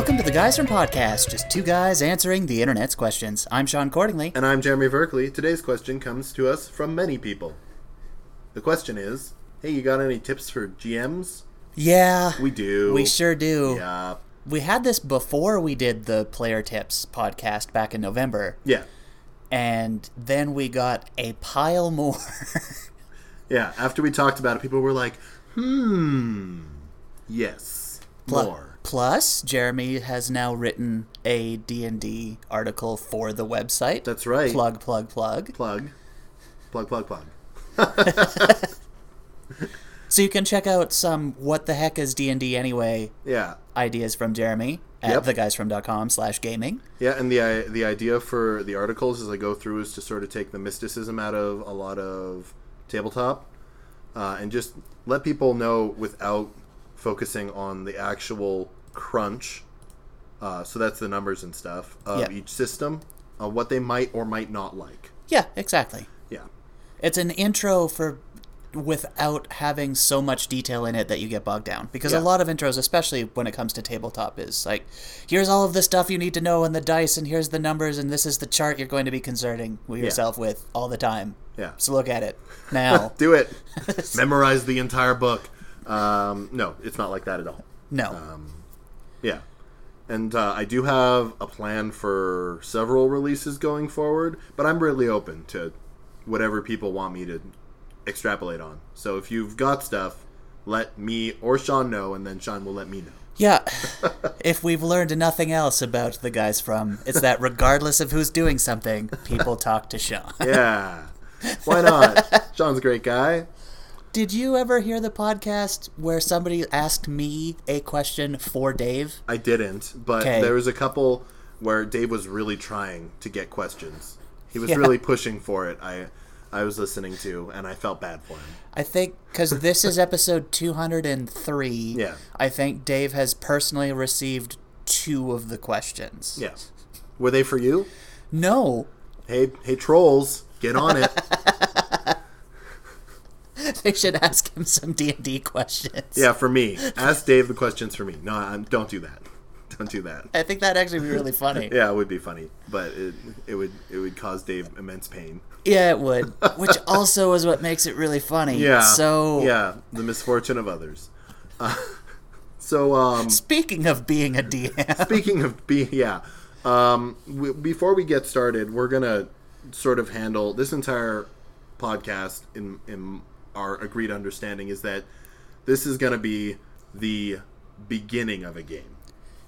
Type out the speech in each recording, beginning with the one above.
Welcome to the Guys from Podcast, just two guys answering the internet's questions. I'm Shaun Cordingly. And I'm Jeremy Verkley. Today's question comes to us from many people. The question is Hey, you got any tips for GMs? Yeah, We do. we sure do. Yeah. We had this before we did the Player Tips podcast back in November, Yeah. and then we got a pile more. Yeah. After we talked about it, people were like, hmm. Yes. More. Plus, Jeremy has now written a D&D article for the website. That's right. Plug, plug, plug. Plug. Plug, plug, plug. So you can check out some what the heck is D&D anyway Yeah. ideas from Jeremy at Yep. theguysfrom.com slash gaming. Yeah, and the the idea for the articles as I go through is to sort of take the mysticism out of a lot of tabletop, uh, and just let people know without focusing on the actual crunch. Uh, so that's the numbers and stuff of Yeah. each system, uh, what they might or might not like. Yeah, exactly. Yeah, It's an intro for without having so much detail in it that you get bogged down because a lot of intros especially when it comes to tabletop is like here's all of the stuff you need to know and the dice and here's the numbers and this is the chart you're going to be concerning yourself with all the time yeah. so look at it now Do it. Memorize the entire book. Um, no, it's not like that at all. no Um, Yeah. And uh, I do have a plan for several releases going forward, but I'm really open to whatever people want me to extrapolate on. So if you've got stuff, let me or Shaun know, and then Shaun will let me know. yeah if we've learned nothing else about the guys from it's that regardless of who's doing something people talk to shaun Yeah. Why not? Shaun's a great guy. Did you ever hear the podcast where somebody asked me a question for dave I didn't, but there was a couple where Dave was really trying to get questions. He was Yeah. really pushing for it. I I was listening to, and I felt bad for him. I think because this is episode 203. Yeah. I think Dave has personally received two of the questions. Yeah. Were they for you? No, Hey, hey, trolls, get on it. they should ask him some D and D questions. yeah, for me. Ask Dave the questions for me. No, I'm, don't do that. Don't do that. I think that'd actually be really funny. Yeah, it would be funny, but it it would it would cause Dave immense pain. Yeah, it would. Which also is what makes it really funny. Yeah. So yeah, the misfortune of others. Uh, so um, speaking of being a DM, speaking of being yeah, um, w- before we get started, we're gonna sort of handle this entire podcast in in our agreed understanding is that this is gonna be the beginning of a game.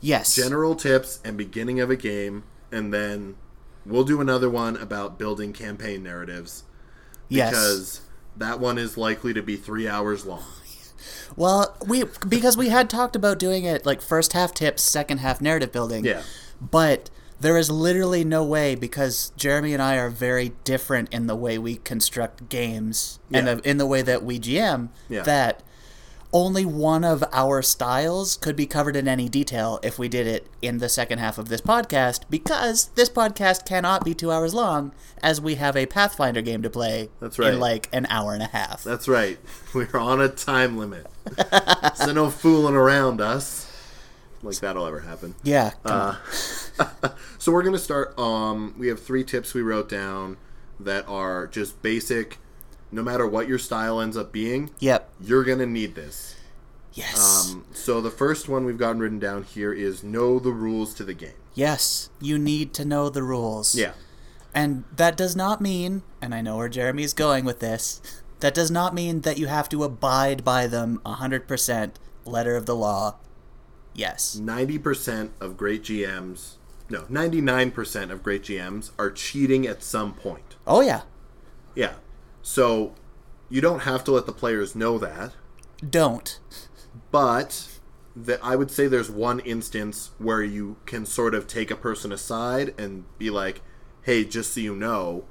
yes, general tips and beginning of a game, and then we'll do another one about building campaign narratives yes. because that one is likely to be three hours long. Well, we because we had talked about doing it like first half tips, second half narrative building. Yeah. But there is literally no way because Jeremy and I are very different in the way we construct games and Yeah. the, in the way that we GM Yeah. that only one of our styles could be covered in any detail if we did it in the second half of this podcast because this podcast cannot be 2 hours long as we have a Pathfinder game to play That's right. in like an hour and a half. That's right. We're on a time limit, so no fooling around us. Like that'll ever happen. yeah. Uh. So we're gonna start. Um, we have three tips we wrote down that are just basic. No matter what your style ends up being, Yep. you're gonna need this. Yes. Um, so the first one we've gotten written down here is know the rules to the game. Yes, you need to know the rules. Yeah. And that does not mean, and I know where Jeremy's going with this, that does not mean that you have to abide by them 100% letter of the law. Yes. 90% of great GMs, no, 99% of great GMs are cheating at some point. Oh, yeah. Yeah. So you don't have to let the players know that, Don't. but that I would say there's one instance where you can sort of take a person aside and be like, "Hey, just so you know,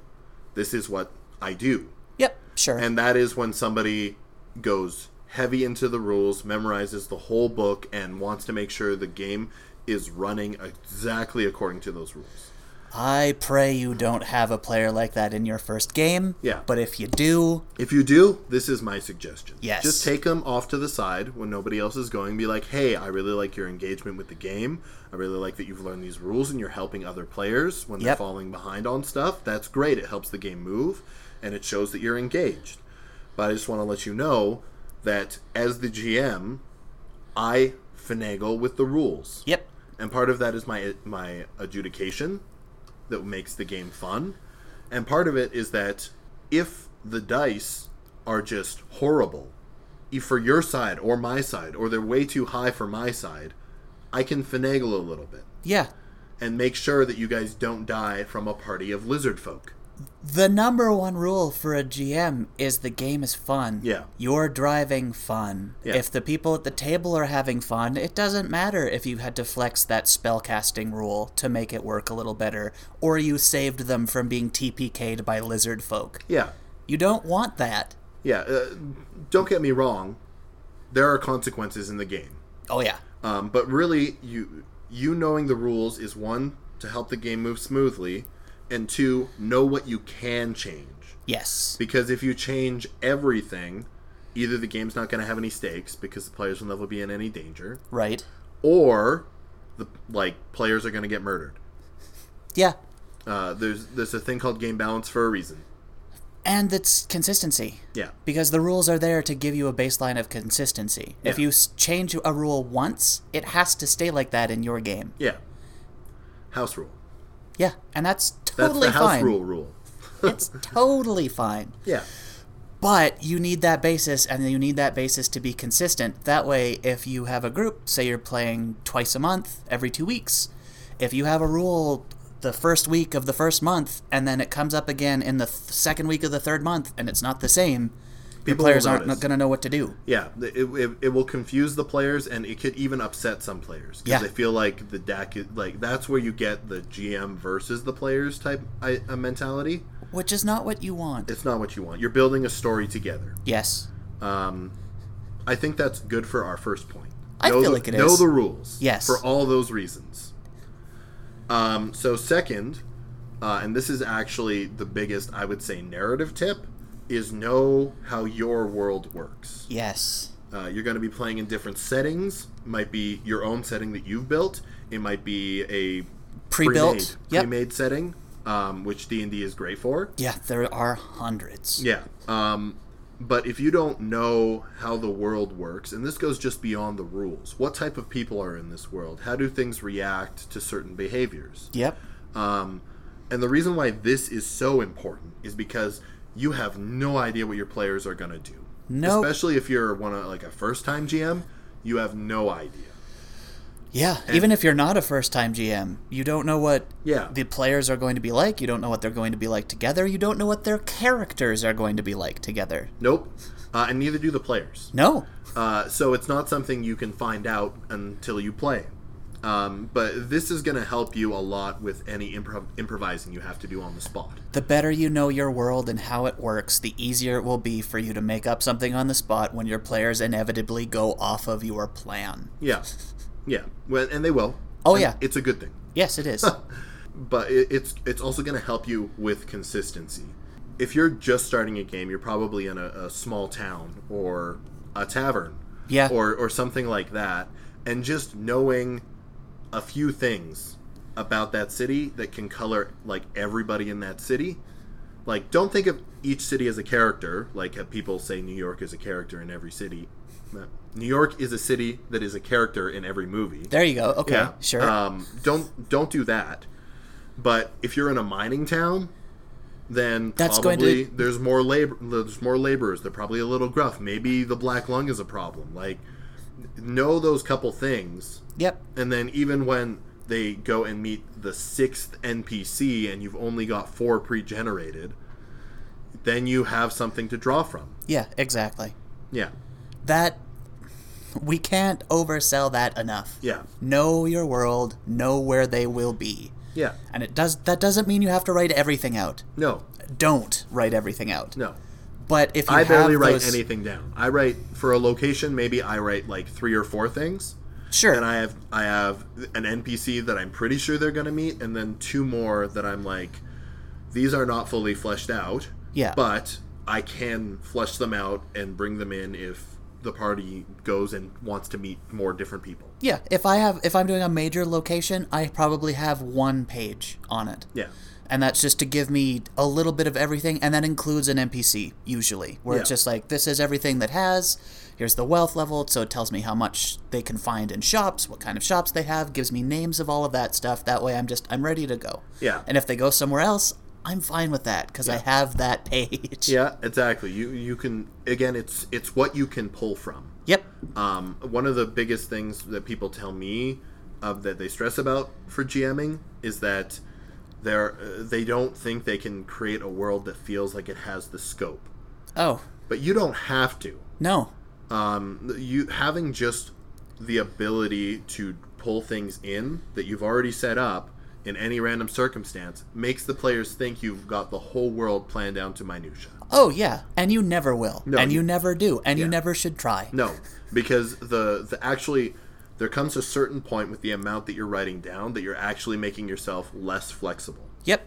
this is what I do." Yep, sure. And that is when somebody goes heavy into the rules, memorizes the whole book, and wants to make sure the game is running exactly according to those rules. I pray you don't have a player like that in your first game. Yeah. But if you do, If you do, this is my suggestion. Yes. Just take them off to the side when nobody else is going. Be like, hey, I really like your engagement with the game. I really like that you've learned these rules and you're helping other players when they're Yep. falling behind on stuff. That's great. It helps the game move and it shows that you're engaged. But I just want to let you know that as the GM, I finagle with the rules. yep. and part of that is my my adjudication that makes the game fun and part of it is that if the dice are just horrible if for your side or my side or they're way too high for my side i can finagle a little bit Yeah. and make sure that you guys don't die from a party of lizard folk The number one rule for a GM is the game is fun. Yeah. You're driving fun. Yeah. If the people at the table are having fun, it doesn't matter if you had to flex that spellcasting rule to make it work a little better, or you saved them from being TPK'd by lizard folk. yeah You don't want that. yeah uh, don't get me wrong there are consequences in the game Oh, yeah. Um, but really, you you knowing the rules is one to help the game move smoothly, and two know what you can change. Yes. Because if you change everything, either the game's not going to have any stakes because the players will never be in any danger, Right. or the like players are going to get murdered. Yeah. Uh, there's there's a thing called game balance for a reason. And it's consistency. Yeah, Because the rules are there to give you a baseline of consistency. If you change a rule once, it has to stay like that in your game. yeah. House rule. Yeah, and that's totally That's the house fine. rule rule. it's totally fine. Yeah, But you need that basis, and you need that basis to be consistent. That way, if you have a group, say you're playing twice a month, every two weeks, if you have a rule the first week of the first month, and then it comes up again in the th- second week of the third month, and it's not the same, the People players aren't going to know what to do. Yeah, it, it, it will confuse the players, and it could even upset some players because Yeah. they feel like the deck is like that's where you get the GM versus the players type I, uh, mentality. Which is not what you want. It's not what you want. You're building a story together. yes. Um, I think that's good for our first point. I know feel the, like it know is. the rules. Yes. for all those reasons. Um, so second, uh, and this is actually the biggest, I would say, narrative tip is know how your world works. Yes. Uh, you're going to be playing in different settings. It might be your own setting that you've built. It might be a Pre-built. pre-made, Yep. pre-made setting, um, which D and D is great for. Yeah, there are hundreds. Yeah. Um, but if you don't know how the world works, and this goes just beyond the rules, what type of people are in this world? How do things react to certain behaviors? Yep. Um, and the reason why this is so important is because you have no idea what your players are going to do. Nope. Especially if you're one of like a first time GM, you have no idea. Yeah, even if you're not a first time GM, you don't know what Yeah. the players are going to be like. You don't know what they're going to be like together. You don't know what their characters are going to be like together. Nope. Uh, and neither do the players. No. Uh, so it's not something you can find out until you play. Um, but this is going to help you a lot with any improv- improvising you have to do on the spot. The better you know your world and how it works, the easier it will be for you to make up something on the spot when your players inevitably go off of your plan. Yeah, yeah, well, and they will. Oh, And yeah. it's a good thing. Yes, it is. But it, it's it's also going to help you with consistency. If you're just starting a game, you're probably in a, a small town or a tavern, Yeah. or or something like that, and just knowing a few things about that city that can color like everybody in that city. Like, don't think of each city as a character. Like people say New York is a character in every city. New York is a city that is a character in every movie. there you go. Okay, Yeah. sure. Um, don't don't do that. But if you're in a mining town, then That's probably to- there's more labor. There's more laborers. They're probably a little gruff. Maybe the black lung is a problem. Like, know those couple things, yep. and then even when they go and meet the sixth NPC, and you've only got four pre-generated, then you have something to draw from. Yeah, exactly. Yeah. That we can't oversell that enough. Yeah. Know your world, know where they will be. Yeah. And it does that doesn't mean you have to write everything out. No. Don't write everything out. No. But if you I barely write those, anything down. I write for a location, maybe I write like three or four things, Sure. And I have I have an NPC that I'm pretty sure they're going to meet, and then two more that I'm like, these are not fully fleshed out. Yeah. But I can flesh them out and bring them in if the party goes and wants to meet more different people. Yeah, if I have if I'm doing a major location, I probably have one page on it. Yeah. And that's just to give me a little bit of everything and that includes an NPC usually, where it's just like this is everything that has here's the wealth level, so it tells me how much they can find in shops, what kind of shops they have, gives me names of all of that stuff. That way I'm just I'm ready to go. Yeah. And if they go somewhere else, I'm fine with that because I have that page. Yeah, exactly. You you can again it's it's what you can pull from. Yep. Um, one of the biggest things that people tell me uh, that they stress about for GMing is that they're uh, they don't think they can create a world that feels like it has the scope. Oh, But you don't have to. no. Um, you having just the ability to pull things in that you've already set up in any random circumstance makes the players think you've got the whole world planned down to minutia. Oh yeah, and you never will, No, and you, you- never do, and you never should try. No, because the the actually there comes a certain point with the amount that you're writing down that you're actually making yourself less flexible, Yep.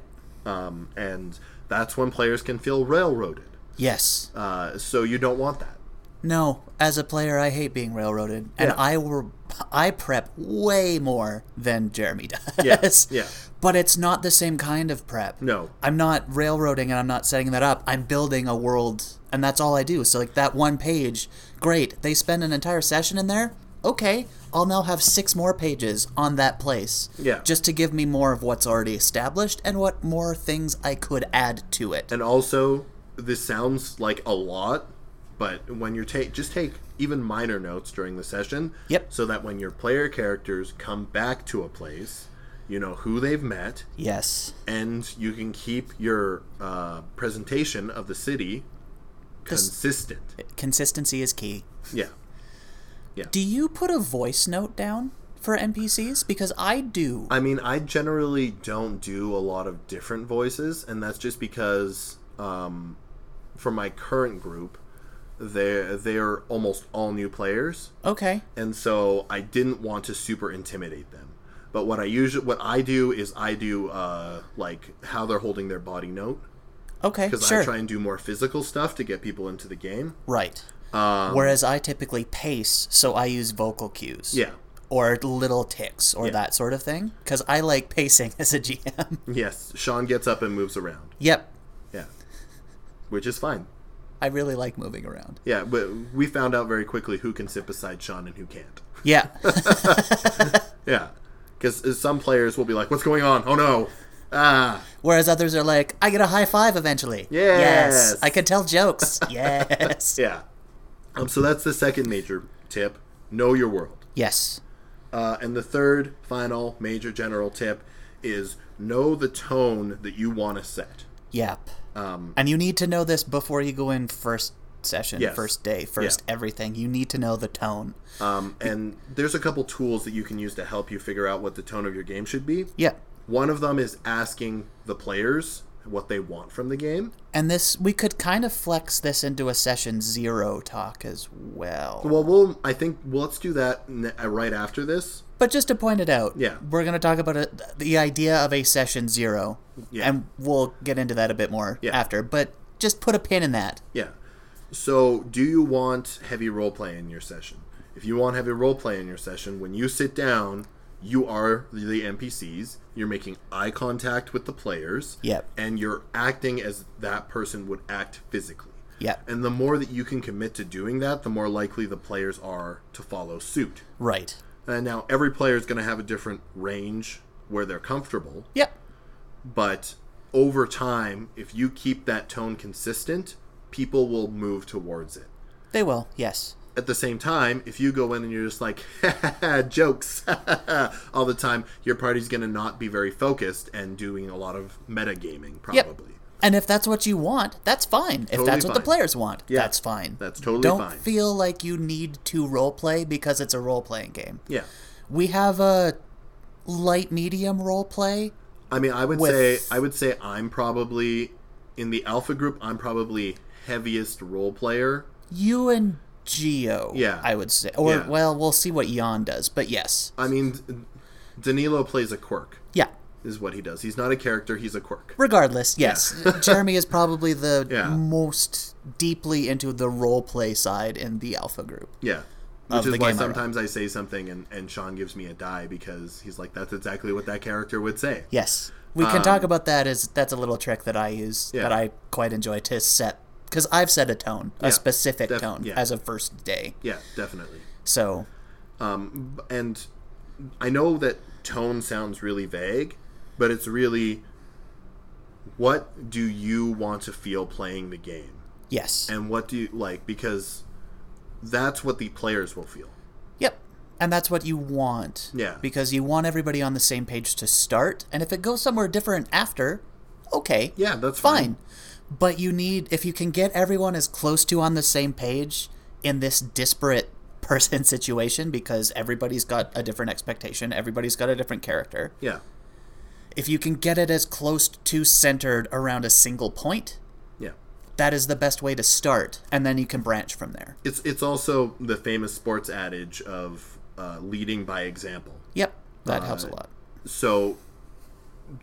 um, and that's when players can feel railroaded. Yes. Uh, so you don't want that. No, as a player, I hate being railroaded, and I were I prep way more than Jeremy does. Yeah, yeah. But it's not the same kind of prep. No. I'm not railroading and I'm not setting that up. I'm building a world, and that's all I do. So like that one page, great. They spend an entire session in there. Okay, I'll now have six more pages on that place. Yeah. Just to give me more of what's already established and what more things I could add to it. And also, this sounds like a lot, but when you're take just take even minor notes during the session. Yep. So that when your player characters come back to a place, you know who they've met, yes. and you can keep your uh, presentation of the city consistent. Consistency is key. Yeah. Do you put a voice note down for NPCs? Because I do. I mean, I generally don't do a lot of different voices, and that's just because um, for my current group, they're they're almost all new players, Okay. and so I didn't want to super intimidate them. But what I usually what I do is I do uh, like how they're holding their body note Okay. because Sure. I try and do more physical stuff to get people into the game. right. Um, Whereas I typically pace, so I use vocal cues. Yeah. Or little ticks or Yeah. that sort of thing. Because I like pacing as a GM. Yes, Shaun gets up and moves around. yep. Yeah, which is fine. I really like moving around. Yeah, but we found out very quickly who can sit beside Shaun and who can't. Yeah. Yeah, because some players will be like, "What's going on? Oh no!" Ah, Whereas others are like, I get a high five eventually. Yes. Yes. I can tell jokes. yes. yeah. Um, so that's the second major tip: know your world. Yes. Uh, and the third, final, major general tip is know the tone that you want to set. Yep. Um, And you need to know this before you go in first session, Yes. first day, first everything. You need to know the tone. um, and there's a couple tools that you can use to help you figure out what the tone of your game should be. Yep. One of them is asking the players what they want from the game. And this, we could kind of flex this into a session zero talk as well. Well, we'll I think well, let's do that uh, right after this. But just to point it out, Yeah. we're going to talk about a, the idea of a session zero, Yeah. and we'll get into that a bit more Yeah. after. But just put a pin in that. Yeah. So, do you want heavy role play in your session? If you want heavy role play in your session, when you sit down, you are the NPCs. You're making eye contact with the players. Yep. And you're acting as that person would act physically. Yep. And the more that you can commit to doing that, the more likely the players are to follow suit. Right. And now every player is going to have a different range where they're comfortable, Yep. but over time, if you keep that tone consistent, people will move towards it. They will. Yes. At the same time, if you go in and you're just like jokes all the time, your party's going to not be very focused and doing a lot of metagaming Yep. probably. And if that's what you want, that's fine. If Totally that's what the players want, Yeah. that's fine. That's totally Don't fine. feel like you need to role play because it's a role playing game. Yeah. We have a light medium role play. I mean, I would With- say I would say I'm probably in the alpha group, I'm probably heaviest role player. You and Geo. Yeah. I would say. Or Yeah. well, we'll see what Jan does, but yes. I mean, Danilo plays a quirk. Yeah. Is what he does. He's not a character. He's a quirk. Regardless, yes. Jeremy is probably the Yeah. most deeply into the role play side in the alpha group. Yeah. Which is why sometimes I say something and, and Shaun gives me a die because he's like, that's exactly what that character would say. Yes. We can talk about that as that's a little trick that I use Um, Yeah. that I quite enjoy to set because I've set a tone, a specific Def- tone yeah. as a first day. Yeah, definitely. So Um, and I know that tone sounds really vague, but it's really what do you want to feel playing the game? yes. And what do you like? Because that's what the players will feel. Yep. And that's what you want. Yeah. Because you want everybody on the same page to start, and if it goes somewhere different after, okay. Yeah, that's fine. fine. But you need if you can get everyone as close to on the same page in this disparate person situation because everybody's got a different expectation, everybody's got a different character. Yeah. If you can get it as close to centered around a single point, Yeah. that is the best way to start, and then you can branch from there. It's it's also the famous sports adage of uh, leading by example. Yep, that Uh, helps a lot. So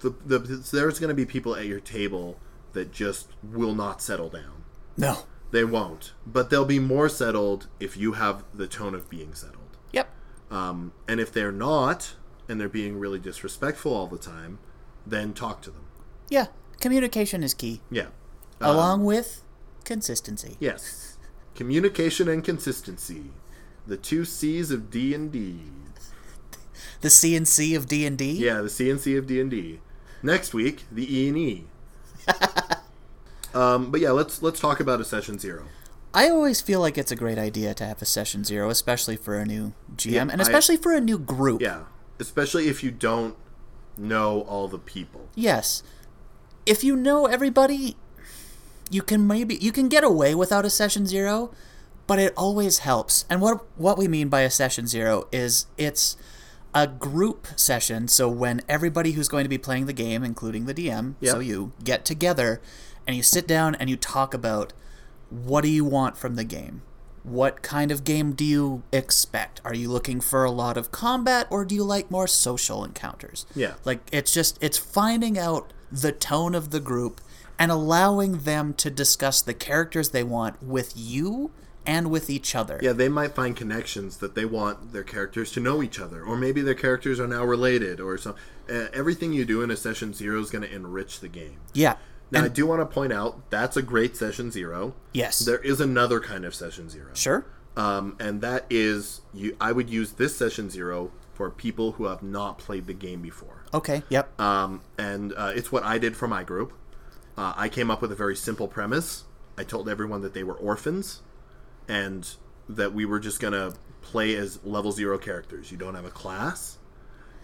the, the there's going to be people at your table that just will not settle down. No. They won't, but they'll be more settled if you have the tone of being settled. Yep. Um, and if they're not, and they're being really disrespectful all the time, then talk to them. Yeah, communication is key, Yeah. along with consistency. Yes. Communication and consistency, the two C's of D and D. The CNC of D and D. Yeah, the C and C of D and D. Next week, the E and E. um, but yeah, let's let's talk about a session zero. I always feel like it's a great idea to have a session zero, especially for a new GM Yeah, and I- especially for a new group. Yeah, especially if you don't know all the people. Yes. If you know everybody, you can maybe you can get away without a session zero, but it always helps. And what what we mean by a session zero is it's a group session. So when everybody who's going to be playing the game, including the DM, so you get together and you sit down and you talk about what do you want from the game? What kind of game do you expect? Are you looking for a lot of combat or do you like more social encounters? Yeah. Like it's just it's finding out the tone of the group and allowing them to discuss the characters they want with you and with each other. Yeah, they might find connections that they want their characters to know each other, or maybe their characters are now related, or some. Uh, everything you do in a session zero is going to enrich the game. Yeah. Now, I do want to point out that's a great session zero. yes. There is another kind of session zero. sure. Um, and that is you. I would use this session zero for people who have not played the game before. Okay. Yep. Um, and uh, it's what I did for my group. Uh, I came up with a very simple premise. I told everyone that they were orphans, and that we were just gonna play as level zero characters. You don't have a class.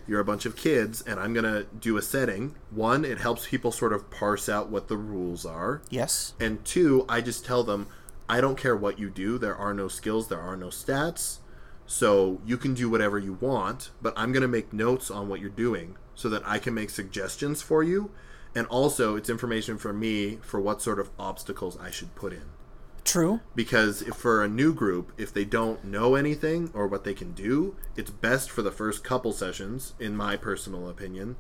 You're a bunch of kids, and I'm gonna do a setting. One, it helps people sort of parse out what the rules are. yes. And two, I just tell them, I don't care what you do. There are no skills, there are no stats. So you can do whatever you want, but I'm going to make notes on what you're doing so that I can make suggestions for you. And also, it's information for me for what sort of obstacles I should put in. True. Because if for a new group, if they don't know anything or what they can do, it's best for the first couple sessions, in my personal opinion,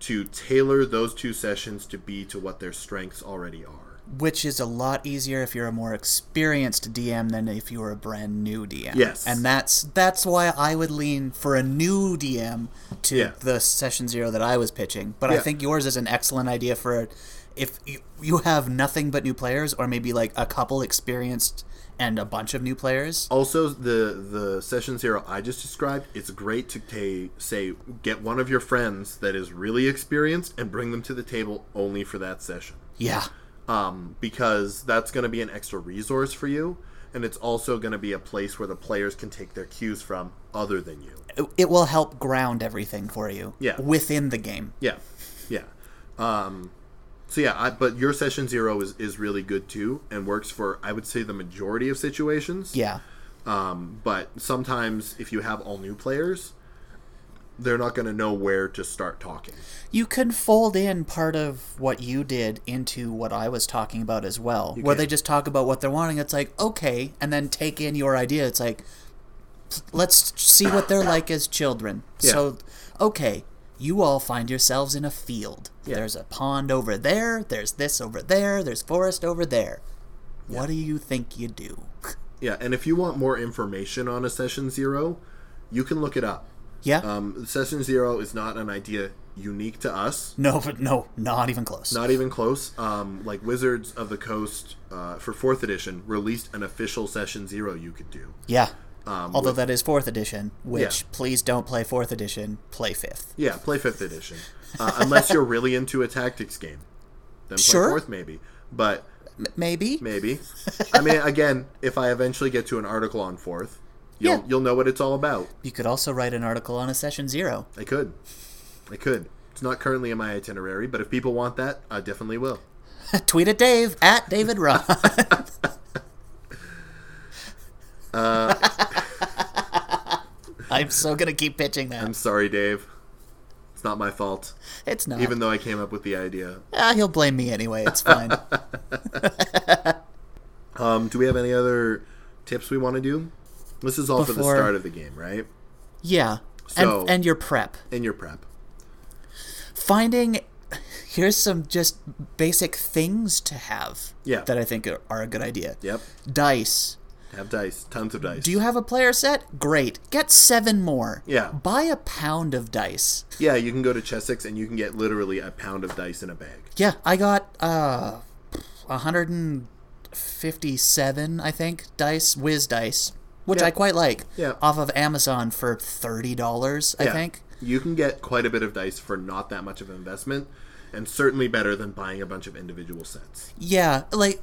to tailor those two sessions to be to what their strengths already are. Which is a lot easier if you're a more experienced DM than if you're a brand new DM. Yes. And that's that's why I would lean for a new DM to Yeah. the session zero that I was pitching. But I think yours is an excellent idea for if you, you have nothing but new players or maybe like a couple experienced and a bunch of new players. Also, the the session zero I just described, it's great to ta- say get one of your friends that is really experienced and bring them to the table only for that session, Yeah. um, because that's going to be an extra resource for you, and it's also going to be a place where the players can take their cues from other than you. It, it will help ground everything for you Yeah. within the game. Yeah, yeah. Um, so yeah, I, but your session zero is is really good too, and works for I would say the majority of situations. Yeah. Um, but sometimes if you have all new players, they're not going to know where to start talking. You can fold in part of what you did into what I was talking about as well, where can. they just talk about what they're wanting. It's like, okay, and then take in your idea. It's like, let's see what they're like as children. Yeah. So, okay, you all find yourselves in a field. Yeah. There's a pond over there, there's this over there, there's forest over there. What do you think you do? Yeah, and if you want more information on a session zero, you can look it up. Yeah? Um, session zero is not an idea unique to us. no, but no, not even close. Not even close. Um, like Wizards of the Coast uh, for fourth edition released an official session zero you could do. yeah. Um, Although with- that is fourth edition, which Yeah. please don't play fourth edition, play fifth. yeah, play fifth edition, uh, unless you're really into a tactics game. Then play Sure. fourth maybe, but M- maybe. maybe. I mean, again, if I eventually get to an article on fourth, you'll Yeah. you'll know what it's all about. You could also write an article on a session zero. I could, I could. It's not currently in my itinerary, but if people want that, I definitely will. Tweet at Dave at David Ron. I'm so gonna keep pitching that. I'm sorry, Dave. It's not my fault, It's not. even though I came up with the idea. ah, he'll blame me anyway. It's fine. Um, do we have any other tips we want to do? This is all for the start of the game, right? yeah. So- and and your prep. In your prep. Finding here's some just basic things to have. Yeah. That I think are, are a good idea. Yep. Dice. Have dice, tons of dice. Do you have a player set? Great. Get seven more. Yeah. Buy a pound of dice. Yeah, you can go to Chessex and you can get literally a pound of dice in a bag. Yeah, I got uh 157, I think, dice, Wiz Dice, which Yeah. I quite like. Yeah. Off of Amazon for $30, I Yeah. think. You can get quite a bit of dice for not that much of an investment, and certainly better than buying a bunch of individual sets. Yeah, like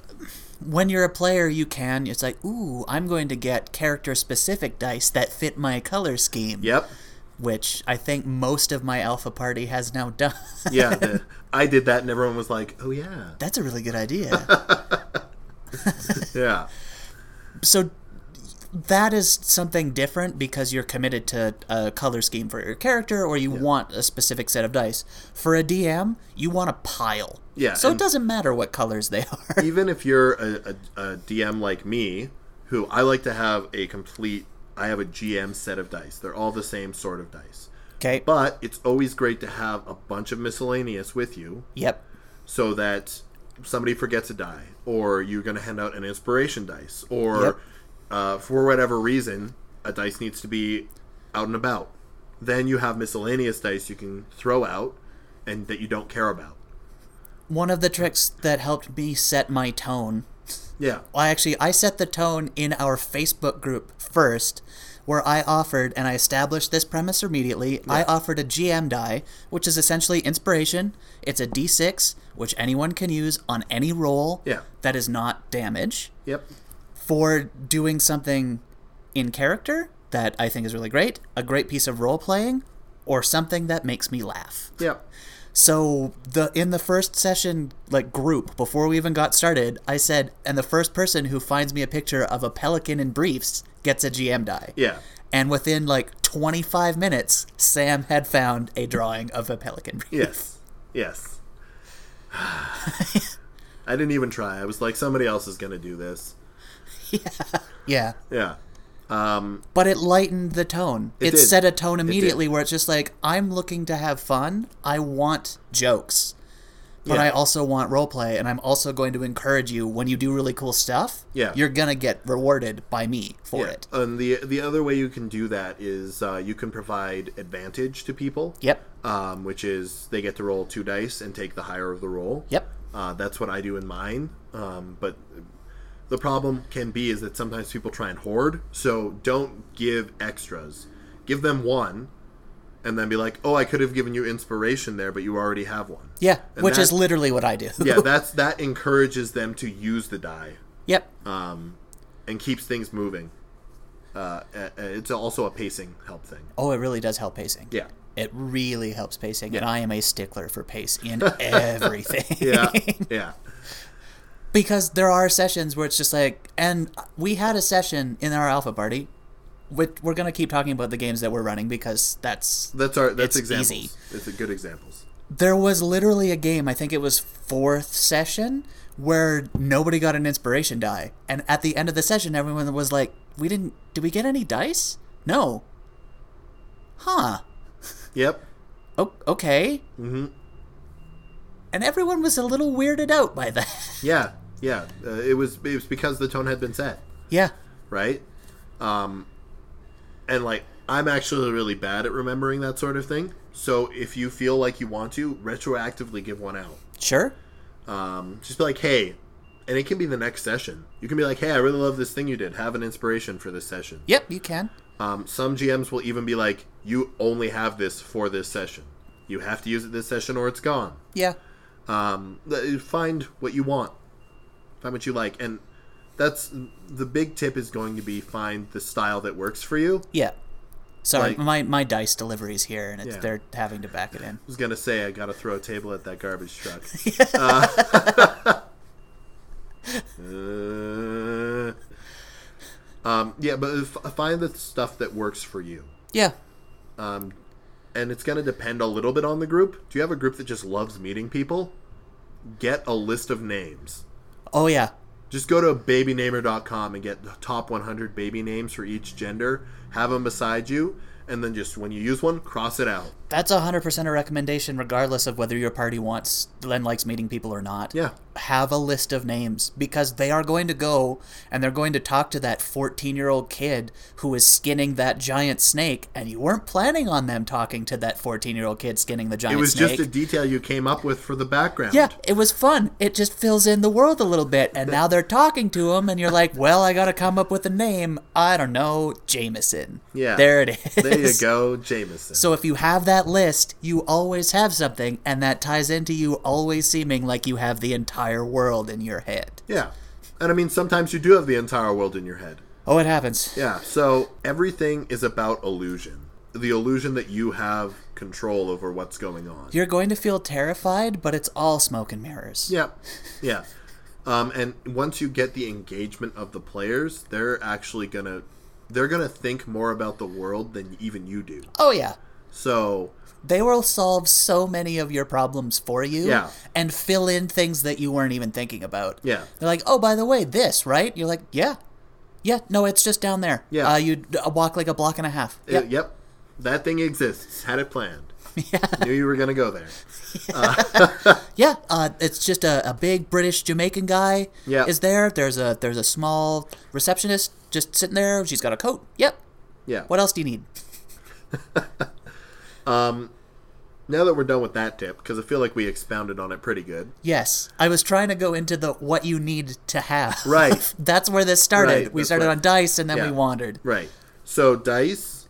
when you're a player, you can. It's like, ooh, I'm going to get character specific dice that fit my color scheme. Yep. Which I think most of my alpha party has now done. Yeah, the, I did that, and everyone was like, "Oh yeah, That's a really good idea. yeah, so that is something different because you're committed to a color scheme for your character or you want a specific set of dice. For a DM, you want a pile. Yeah, So it doesn't matter what colors they are. even if you're a, a, a DM like me, who I like to have a complete, I have a GM set of dice. They're all the same sort of dice. Okay. But it's always great to have a bunch of miscellaneous with you Yep. so that somebody forgets a die, or you're going to hand out an inspiration dice, or Yep. Uh, for whatever reason, a dice needs to be out and about. Then you have miscellaneous dice you can throw out and that you don't care about. One of the tricks that helped me set my tone Yeah. Well, actually, I set the tone in our Facebook group first, where I offered, and I established this premise immediately. I offered a GM die, which is essentially inspiration. It's a d6, which anyone can use on any roll Yeah. that is not damage, Yep. For doing something in character that I think is really great, a great piece of role playing, or something that makes me laugh. Yep. So the in the first session like group before we even got started, I said, and the first person who finds me a picture of a pelican in briefs gets a GM die. Yeah. And within like 25 minutes, Sam had found a drawing of a pelican brief. Yes. Yes. I didn't even try. I was like, somebody else is going to do this. Yeah. Yeah. Um, But it lightened the tone. It, did. set a tone immediately where it's just like, I'm looking to have fun. I want jokes. But Yeah. I also want roleplay, and I'm also going to encourage you when you do really cool stuff. Yeah. You're going to get rewarded by me for yeah. it. And the the other way you can do that is uh, you can provide advantage to people. Yep. Um, which is they get to roll two dice and take the higher of the roll. Yep. Uh, that's what I do in mine. Um, but the problem can be is that sometimes people try and hoard. So don't give extras. Give them one, and then be like, "Oh, I could have given you inspiration there, but you already have one." Yeah, And which that- is literally what I do. yeah, that's that encourages them to use the die yep. um, and keeps things moving. Uh, uh, it's also a pacing help thing. Oh, it really does help pacing. Yeah, It really helps pacing, and I am a stickler for pace in everything. yeah, yeah, because there are sessions where it's just like, and we had a session in our alpha party we're, we're gonna keep talking about the games that we're running because that's That's our that's examples. easy. It's a good examples. there was literally a game. I think it was fourth session where nobody got an inspiration die, and at the end of the session, everyone was like, "We didn't. Did we get any dice? No. Huh. Yep. O- okay. Mm-hmm. And everyone was a little weirded out by that. Yeah. Yeah. Uh, it was it was because the tone had been set. yeah. right? Um, and like I'm actually really bad at remembering that sort of thing. So if you feel like you want to retroactively give one out, Sure. um, just be like, hey, and it can be the next session. You can be like, hey, I really love this thing you did. Have an inspiration for this session. Yep, you can. Um, some GMs will even be like, you only have this for this session. You have to use it this session or it's gone. Yeah. Um, th- find what you want, find what you like, and that's the big tip is going to be find the style that works for you. Yeah. Sorry, Like- my, my dice delivery's here, and it's, Yeah. they're having to back it in. I was gonna say I gotta throw a table at that garbage truck. Uh, uh, um, yeah, but f- find the stuff that works for you, Yeah. Um, and it's gonna depend a little bit on the group. Do you have a group that just loves meeting people? Get a list of names. Oh, yeah. Just go to babynamer.com and get the top 100 baby names for each gender. Have them beside you, and then just when you use one, cross it out. That's a 100% a recommendation, regardless of whether your party wants and likes meeting people or not. Yeah. Have a list of names because they are going to go and they're going to talk to that 14 year old kid who is skinning that giant snake, and you weren't planning on them talking to that 14 year old kid skinning the giant snake. It was snake. just a detail you came up with for the background. Yeah, it was fun. It just fills in the world a little bit. And now they're talking to him, and you're like, well, I got to come up with a name. I don't know, Jameson. Yeah. There it is. There you go, Jameson. So if you have that list, you always have something, and that ties into you always seeming like you have the entire world in your head. yeah. And I mean, sometimes you do have the entire world in your head. Oh, it happens. Yeah. So everything is about illusion. The illusion that you have control over what's going on. You're going to feel terrified, but it's all smoke and mirrors. Yeah. Yeah. Um, and once you get the engagement of the players, they're actually gonna they're gonna think more about the world than even you do. Oh, yeah. So They will solve so many of your problems for you Yeah. and fill in things that you weren't even thinking about. Yeah. They're like, oh, by the way, this, right? You're like, yeah. Yeah, no, it's just down there. Yeah. Uh, you uh, walk like a block and a half. uh, Yep. yep, that thing exists. Had it planned. Yeah. Knew you were gonna go there. Yeah, uh, it's just a, a big British Jamaican guy Yeah. is there. There's a there's a small receptionist just sitting there. She's got a coat. Yep. Yeah. What else do you need? Now that we're done with that tip, because I feel like we expounded on it pretty good. Yes, I was trying to go into the what you need to have. Right. that's where this started. Right, we started right. on dice and then Yeah. we wandered. Right. So dice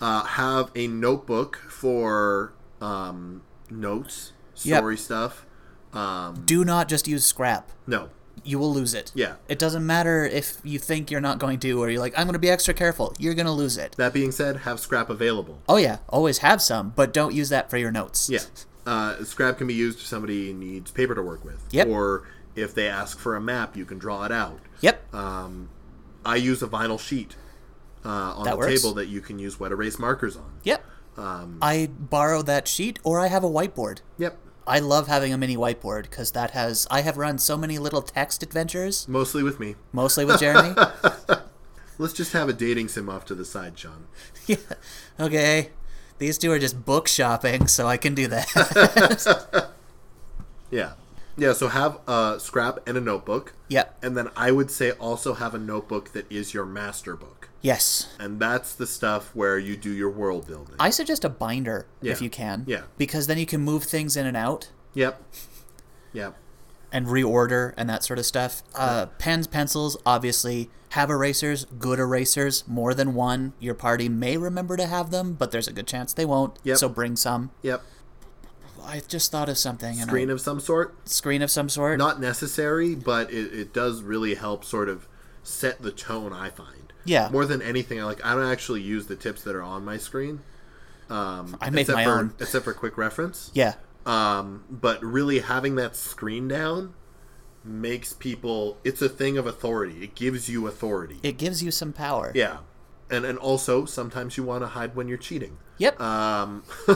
uh, have a notebook for um, notes, Yep. story stuff. Um, Do not just use scrap. no. You will lose it. Yeah. It doesn't matter if you think you're not going to or you're like I'm going to be extra careful. You're going to lose it. That being said, have scrap available. Oh yeah, always have some, but don't use that for your notes. Yeah. Uh, scrap can be used if somebody needs paper to work with. Yep. Or if they ask for a map, you can draw it out. Yep. Um, I use a vinyl sheet uh, on That the works. table that you can use wet erase markers on. Yep. Um, I borrow that sheet or I have a whiteboard. Yep. I love having a mini whiteboard because that has I have run so many little text adventures, Mostly with me. mostly with Jeremy. Let's just have a dating sim off to the side, Shaun. yeah. Okay. These two are just book shopping, so I can do that. Yeah. Yeah, so have a scrap and a notebook. Yeah. And then I would say also have a notebook that is your master book. Yes. And that's the stuff where you do your world building. I suggest a binder Yeah. if you can. Yeah. Because then you can move things in and out Yep. Yep. and reorder and that sort of stuff. Uh, pens, pencils, obviously. Have erasers, good erasers, more than one. Your party may remember to have them, but there's a good chance they won't. Yep. So bring some. Yep. I just thought of something. and Screen I, of some sort. screen of some sort. Not necessary, but it, it does really help sort of set the tone, I find. Yeah. More than anything, I like I don't actually use the tips that are on my screen. Um, I made my for, own. Except for quick reference. Yeah. Um, but really having that screen down makes people it's a thing of authority. It gives you authority. It gives you some power. yeah. and and also sometimes you want to hide when you're cheating. Yep. Um,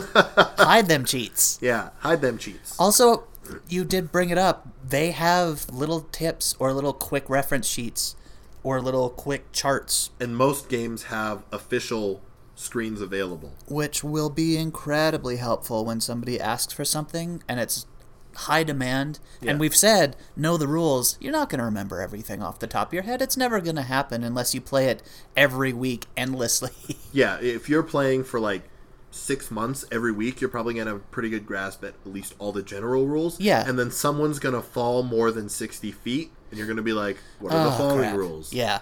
Hide them cheats. yeah, hide them cheats. Also, you did bring it up. They have little tips or little quick reference sheets or little quick charts, And most games have official screens available. which will be incredibly helpful when somebody asks for something and it's high demand. Yeah. And we've said, know the rules. You're not going to remember everything off the top of your head. It's never going to happen unless you play it every week endlessly. Yeah, if you're playing for like six months every week, you're probably gonna have a pretty good grasp at at least all the general rules. Yeah. and then someone's gonna fall more than sixty feet, and you're gonna be like, "What are the Oh, following crap. rules?" Yeah.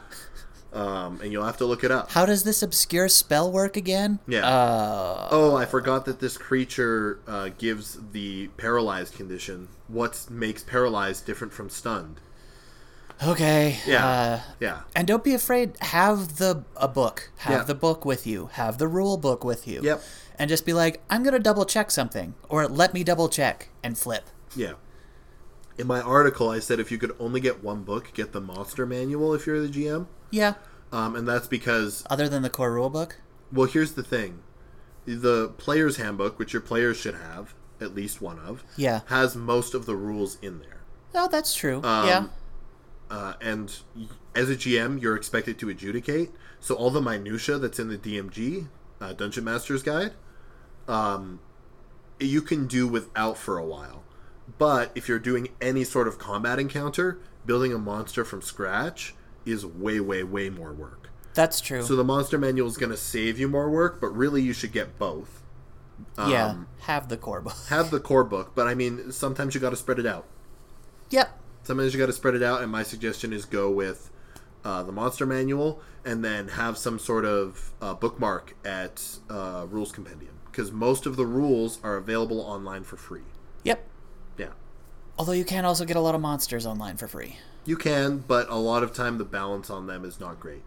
um, and you'll have to look it up. How does this obscure spell work again? Yeah. Uh, Oh, I forgot that this creature uh, gives the paralyzed condition. What makes paralyzed different from stunned? okay. Yeah, Uh, yeah, And don't be afraid. Have the a book. Have Yeah. the book with you. Have the rule book with you. Yep. And just be like, I'm gonna double check something, or let me double check and flip. yeah. In my article, I said if you could only get one book, get the monster manual if you're the GM, Yeah. um, and that's because Other than the core rule book. Well, here's the thing: the player's handbook, which your players should have at least one of, Yeah. has most of the rules in there. Oh, that's true. Um, yeah. Uh, and as a GM, you're expected to adjudicate. So all the minutia that's in the DMG uh, Dungeon Master's Guide, um, you can do without for a while. But if you're doing any sort of combat encounter, building a monster from scratch is way, way, way more work. That's true. So the monster manual is going to save you more work, but really you should get both. yeah. um, Have the core book. Have the core book, but I mean, sometimes you got to spread it out. yep. Sometimes you got to spread it out, and my suggestion is go with uh, the monster manual and then have some sort of uh, bookmark at uh, Rules Compendium because most of the rules are available online for free. Yeah, Although you can also get a lot of monsters online for free. you can, but a lot of time the balance on them is not great.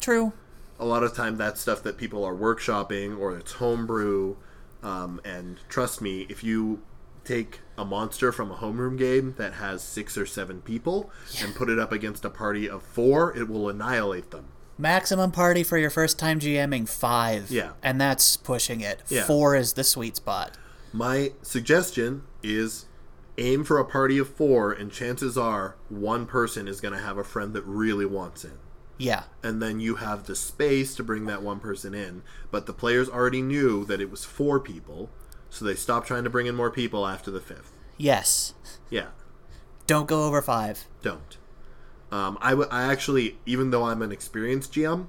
True. a lot of time that's stuff that people are workshopping or it's homebrew. Um, and trust me, if you take a monster from a homeroom game that has six or seven people and put it up against a party of four, it will annihilate them. Maximum party for your first time GMing five. Yeah. And that's pushing it. Yeah. Four is the sweet spot. My suggestion is aim for a party of four, and chances are one person is going to have a friend that really wants in. Yeah. and then you have the space to bring that one person in. But the players already knew that it was four people, so they stopped trying to bring in more people after the fifth. Yes. Yeah, Don't go over five. don't. Um, I, w- I actually, even though I'm an experienced GM,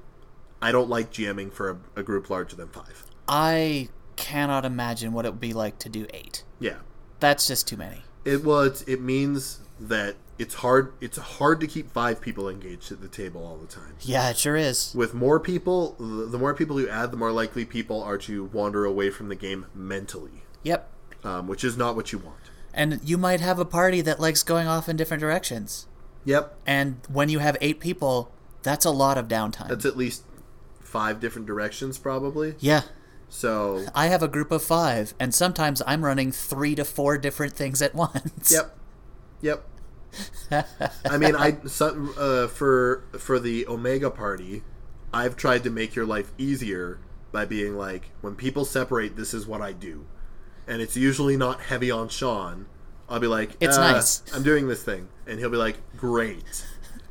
I don't like GMing for a, a group larger than five. I cannot imagine what it would be like to do eight. Yeah, That's just too many. It well, it's, it means that it's hard. It's hard to keep five people engaged at the table all the time. Yeah, it sure is. With more people, the the more people you add, the more likely people are to wander away from the game mentally, Yep. um, which is not what you want. And you might have a party that likes going off in different directions. Yep, And when you have eight people, that's a lot of downtime. that's at least five different directions, probably. yeah. So, I have a group of five, and sometimes I'm running three to four different things at once. yep, yep. I mean, I so, uh, for for the Omega Party, I've tried to make your life easier by being like, when people separate, this is what I do, and it's usually not heavy on Shaun. I'll be like, It's "Uh, nice." I'm doing this thing, and he'll be like, great.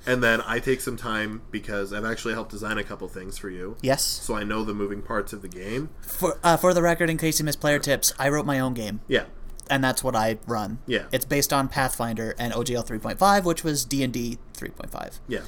And then I take some time because I've actually helped design a couple things for you. Yes. So I know the moving parts of the game. For uh, for the record, in case you missed player tips, I wrote my own game, Yeah. and that's what I run. Yeah. It's based on Pathfinder and OGL 3.5, which was D and D 3.5. Yeah.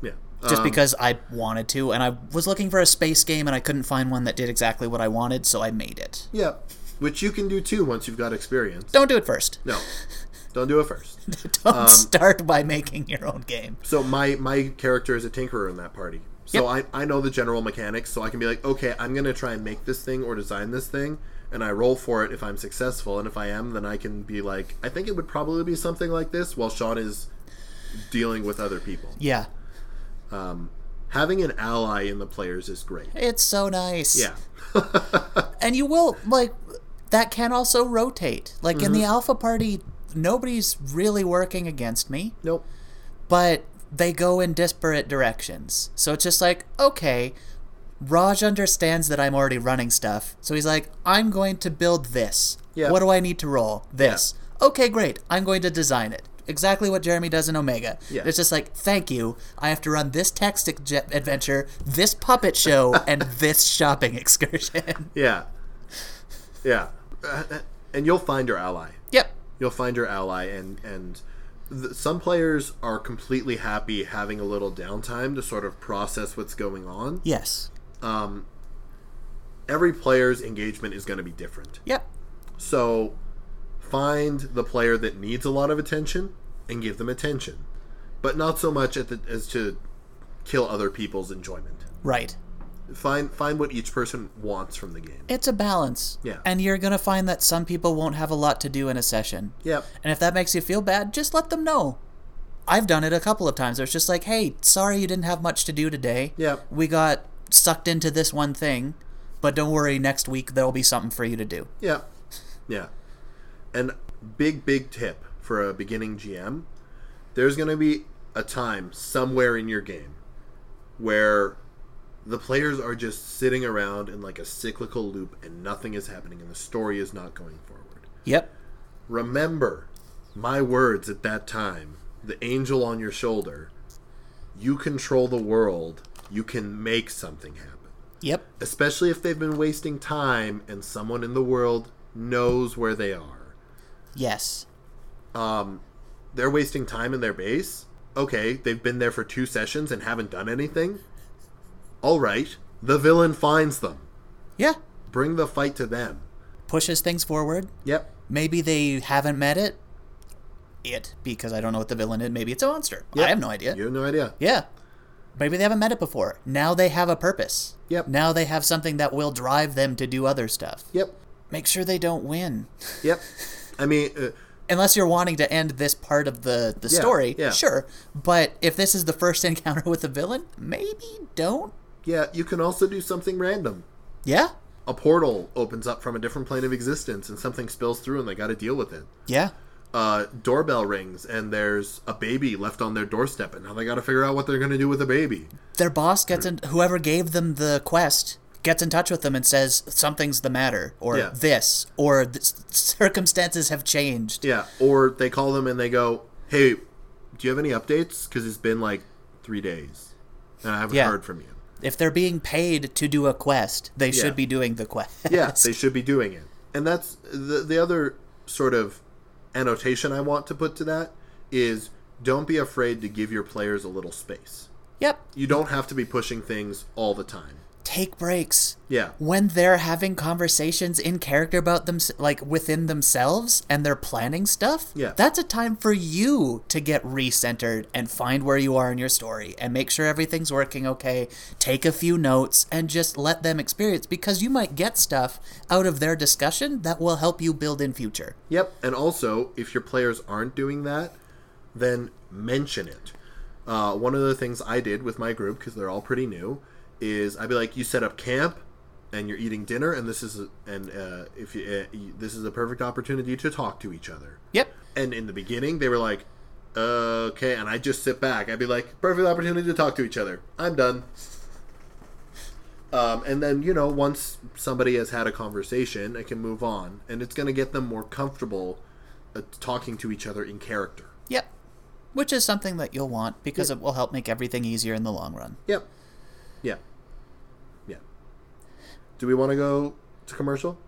Yeah. Just Um, because I wanted to, and I was looking for a space game, and I couldn't find one that did exactly what I wanted, so I made it. Yeah. Which you can do too once you've got experience. Don't do it first. No. Don't do it first. Don't Um, start by making your own game. So my my character is a tinkerer in that party. So Yep. I, I know the general mechanics, so I can be like, okay, I'm gonna try and make this thing or design this thing, and I roll for it if I'm successful, and if I am, then I can be like, I think it would probably be something like this, while Shaun is dealing with other people. Yeah. Um, Having an ally in the players is great. It's so nice. Yeah. And you will, like, that can also rotate. Like, in Mm-hmm. the Alpha Party, nobody's really working against me, Nope. but they go in disparate directions. So it's just like, okay, Raj understands that I'm already running stuff, so he's like, I'm going to build this. Yeah. What do I need to roll? This. Okay, great. I'm going to design it. Exactly what Jeremy does in Omega. Yeah. It's just like, thank you. I have to run this text ex- adventure, this puppet show, and this shopping excursion. Yeah. Yeah. Uh, and you'll find your ally. You'll find your ally, and and th- some players are completely happy having a little downtime to sort of process what's going on. Yes. Um, Every player's engagement is going to be different. Yep. So find the player that needs a lot of attention and give them attention, but not so much at the, as to kill other people's enjoyment. Right. Find find what each person wants from the game. It's a balance. Yeah. And you're going to find that some people won't have a lot to do in a session. Yep. And if that makes you feel bad, just let them know. I've done it a couple of times. It's just like, hey, sorry you didn't have much to do today. Yep. We got sucked into this one thing, but don't worry, next week there'll be something for you to do. Yeah. Yeah. And big, big tip for a beginning GM there's going to be a time somewhere in your game where the players are just sitting around in like a cyclical loop and nothing is happening and the story is not going forward. Yep. Remember my words at that time the angel on your shoulder. You control the world, you can make something happen Yep. especially if they've been wasting time and someone in the world knows where they are. Yes. Um they're wasting time in their base. Okay, they've been there for two sessions and haven't done anything. All right, the villain finds them. Yeah. Bring the fight to them. Pushes things forward. Yep. Maybe they haven't met it. It, because I don't know what the villain is. Maybe it's a monster. I have no idea. You have no idea. Yeah. Maybe they haven't met it before. Now they have a purpose. Yep. Now they have something that will drive them to do other stuff. Yep. Make sure they don't win. Yep. I mean, uh, Unless you're wanting to end this part of the, the Yeah, story, yeah. sure. But if this is the first encounter with the villain, maybe don't. Yeah, you can also do something random. Yeah. A portal opens up from a different plane of existence and something spills through and they got to deal with it. Yeah. uh, doorbell rings and there's a baby left on their doorstep, and now they got to figure out what they're going to do with the baby. Their boss gets in, whoever gave them the quest gets in touch with them and says something's the matter, or Yeah. this, or circumstances have changed. Yeah, or they call them and they go, "Hey, do you have any updates? Because it's been like three days, and I haven't Yeah. heard from you." If they're being paid to do a quest, they Yeah. should be doing the quest. Yeah, they should be doing it. And that's the the other sort of annotation I want to put to that is don't be afraid to give your players a little space. Yep. You don't have to be pushing things all the time. Take breaks. Yeah. when they're having conversations in character about them like within themselves and they're planning stuff Yeah. that's a time for you to get recentered and find where you are in your story and make sure everything's working okay take a few notes and just let them experience because you might get stuff out of their discussion that will help you build in future Yep, and also if your players aren't doing that, then mention it. Uh, one of the things I did with my group because they're all pretty new is I'd be like, you set up camp and you're eating dinner, and this is and uh, if you, uh, you, this is a perfect opportunity to talk to each other. yep And in the beginning, they were like, okay, and I just sit back. I'd be like, perfect opportunity to talk to each other. I'm done. Um, and then you know, once somebody has had a conversation, I can move on, and it's going to get them more comfortable uh, talking to each other in character. yep which is something that you'll want because it will help make everything easier in the long run Yep. Yeah. Do we want to go to commercial?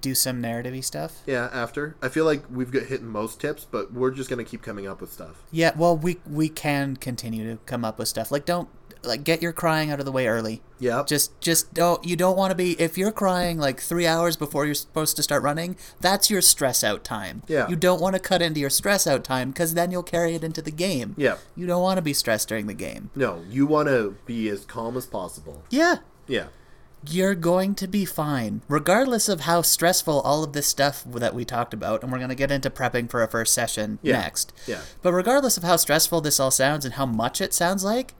do some narrative stuff Yeah, after. I feel like we've got hit most tips, but we're just going to keep coming up with stuff. Yeah, well, we we can continue to come up with stuff. Like, don't like get your crying out of the way early. Yeah. Just just don't you don't want to be if you're crying like three hours before you're supposed to start running. That's your stress out time. Yeah. You don't want to cut into your stress out time because then you'll carry it into the game. Yeah. You don't want to be stressed during the game. No, you want to be as calm as possible. Yeah. Yeah. You're going to be fine, regardless of how stressful all of this stuff that we talked about, and we're going to get into prepping for a first session Yeah. next. Yeah. But regardless of how stressful this all sounds and how much it sounds like,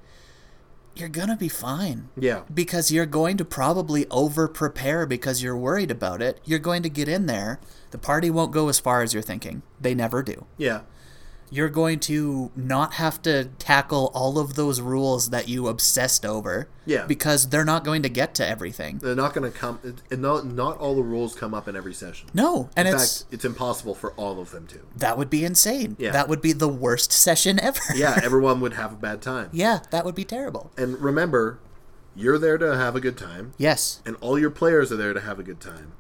you're going to be fine. Yeah. Because you're going to probably over prepare because you're worried about it. You're going to get in there. The party won't go as far as you're thinking. They never do. Yeah. You're going to not have to tackle all of those rules that you obsessed over. Yeah. Because they're not going to get to everything. They're not going to come. And not not all the rules come up in every session. No, and In it's fact, it's impossible for all of them to. that would be insane. Yeah. That would be the worst session ever. Yeah, everyone would have a bad time. yeah, that would be terrible. And remember, you're there to have a good time, Yes, and all your players are there to have a good time.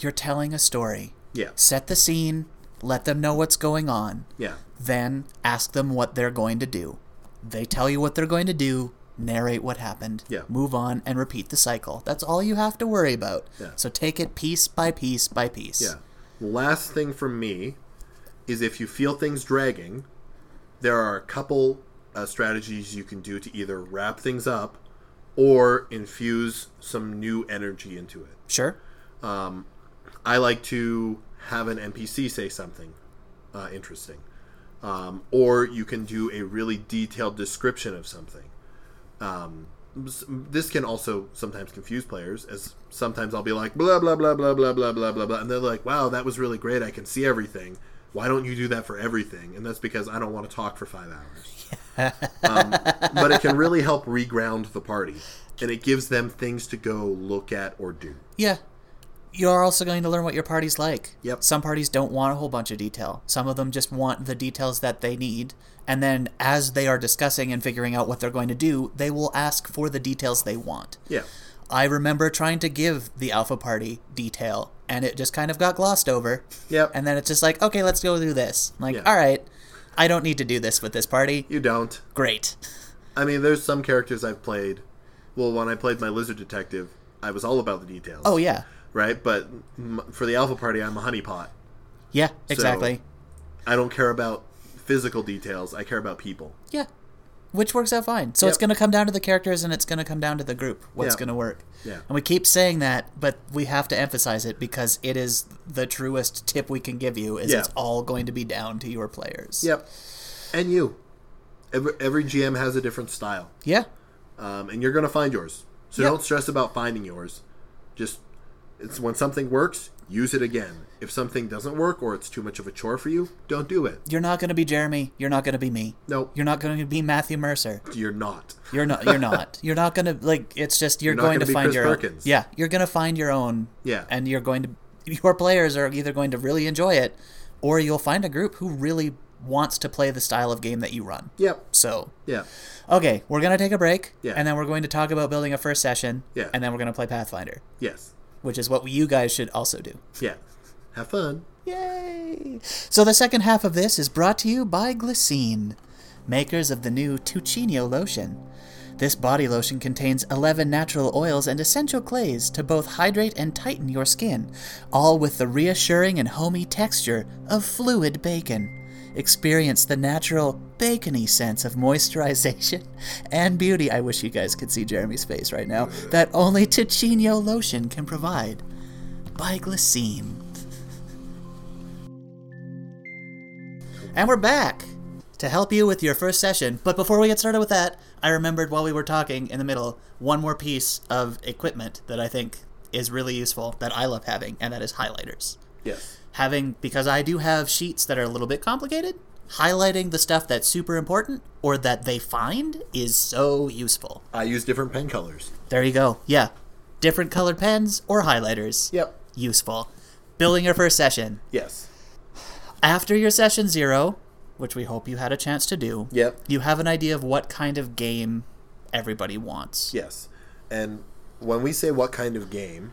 you're telling a story. Yeah, Set the scene, let them know what's going on, yeah, then ask them what they're going to do. They tell you what they're going to do, narrate what happened, Yeah. move on, and repeat the cycle. That's all you have to worry about. Yeah. So take it piece by piece by piece. yeah. Last thing from me is if you feel things dragging, there are a couple uh, strategies you can do to either wrap things up or infuse some new energy into it. Sure. Um, I like to have an NPC say something uh, interesting. Um, or you can do a really detailed description of something. Um, this can also sometimes confuse players, as sometimes I'll be like, blah, blah, blah, blah, blah, blah, blah, blah, blah. And they're like, wow, that was really great. I can see everything. Why don't you do that for everything? And that's because I don't want to talk for five hours. um, but it can really help reground the party. And it gives them things to go look at or do. Yeah. You're also going to learn what your party's like. Yep. Some parties don't want a whole bunch of detail. Some of them just want the details that they need. And then as they are discussing and figuring out what they're going to do, they will ask for the details they want. Yeah. I remember trying to give the Alpha Party detail, and it just kind of got glossed over. Yep. And then it's just like, okay, let's go do this. I'm like, Yeah. all right, I don't need to do this with this party. You don't. Great. I mean, there's some characters I've played. Well, when I played my lizard detective, I was all about the details. Oh yeah, right. But m- for the alpha party, I'm a honeypot. yeah, exactly. I don't care about physical details. I care about people. Yeah, which works out fine. So it's going to come down to the characters, and it's going to come down to the group. What's Yeah. going to work? Yeah. And we keep saying that, but we have to emphasize it because it is the truest tip we can give you. Is Yeah. it's all going to be down to your players. Yep. And you. Every, every GM has a different style, Yeah. um, and you're going to find yours. So Yep. don't stress about finding yours. Just it's when something works, use it again. If something doesn't work or it's too much of a chore for you, don't do it. You're not going to be Jeremy. You're not going to be me. Nope. You're not going to be Matthew Mercer. You're not. You're not. You're not. You're not going to like. It's just you're, You're going gonna find Chris your Perkins. own. Yeah, you're going to find your own. Yeah. And you're going to. Your players are either going to really enjoy it, or you'll find a group who really wants to play the style of game that you run. Yep. So, Yeah. okay, we're gonna take a break, Yeah. and then we're going to talk about building a first session, Yeah. and then we're gonna play Pathfinder, Yes. Which is what you guys should also do. Yeah. Have fun. Yay! So the second half of this is brought to you by Glycine, makers of the new Tuccinio lotion. This body lotion contains 11 natural oils and essential clays to both hydrate and tighten your skin, all with the reassuring and homey texture of fluid bacon. Experience the natural bacony sense of moisturization and beauty. I wish you guys could see Jeremy's face right now. That only Tuccinio lotion can provide. By Glycine. And we're back to help you with your first session. But before we get started with that, I remembered while we were talking in the middle one more piece of equipment that I think is really useful that I love having, and that is highlighters. Yes. Having, because I do have sheets that are a little bit complicated, highlighting the stuff that's super important or that they find is so useful. I use different pen colors. There you go. Yeah. Different colored pens or highlighters. Yep. Useful. Building your first session. Yes. After your session zero, which we hope you had a chance to do, Yep. you have an idea of what kind of game everybody wants. Yes. And when we say what kind of game,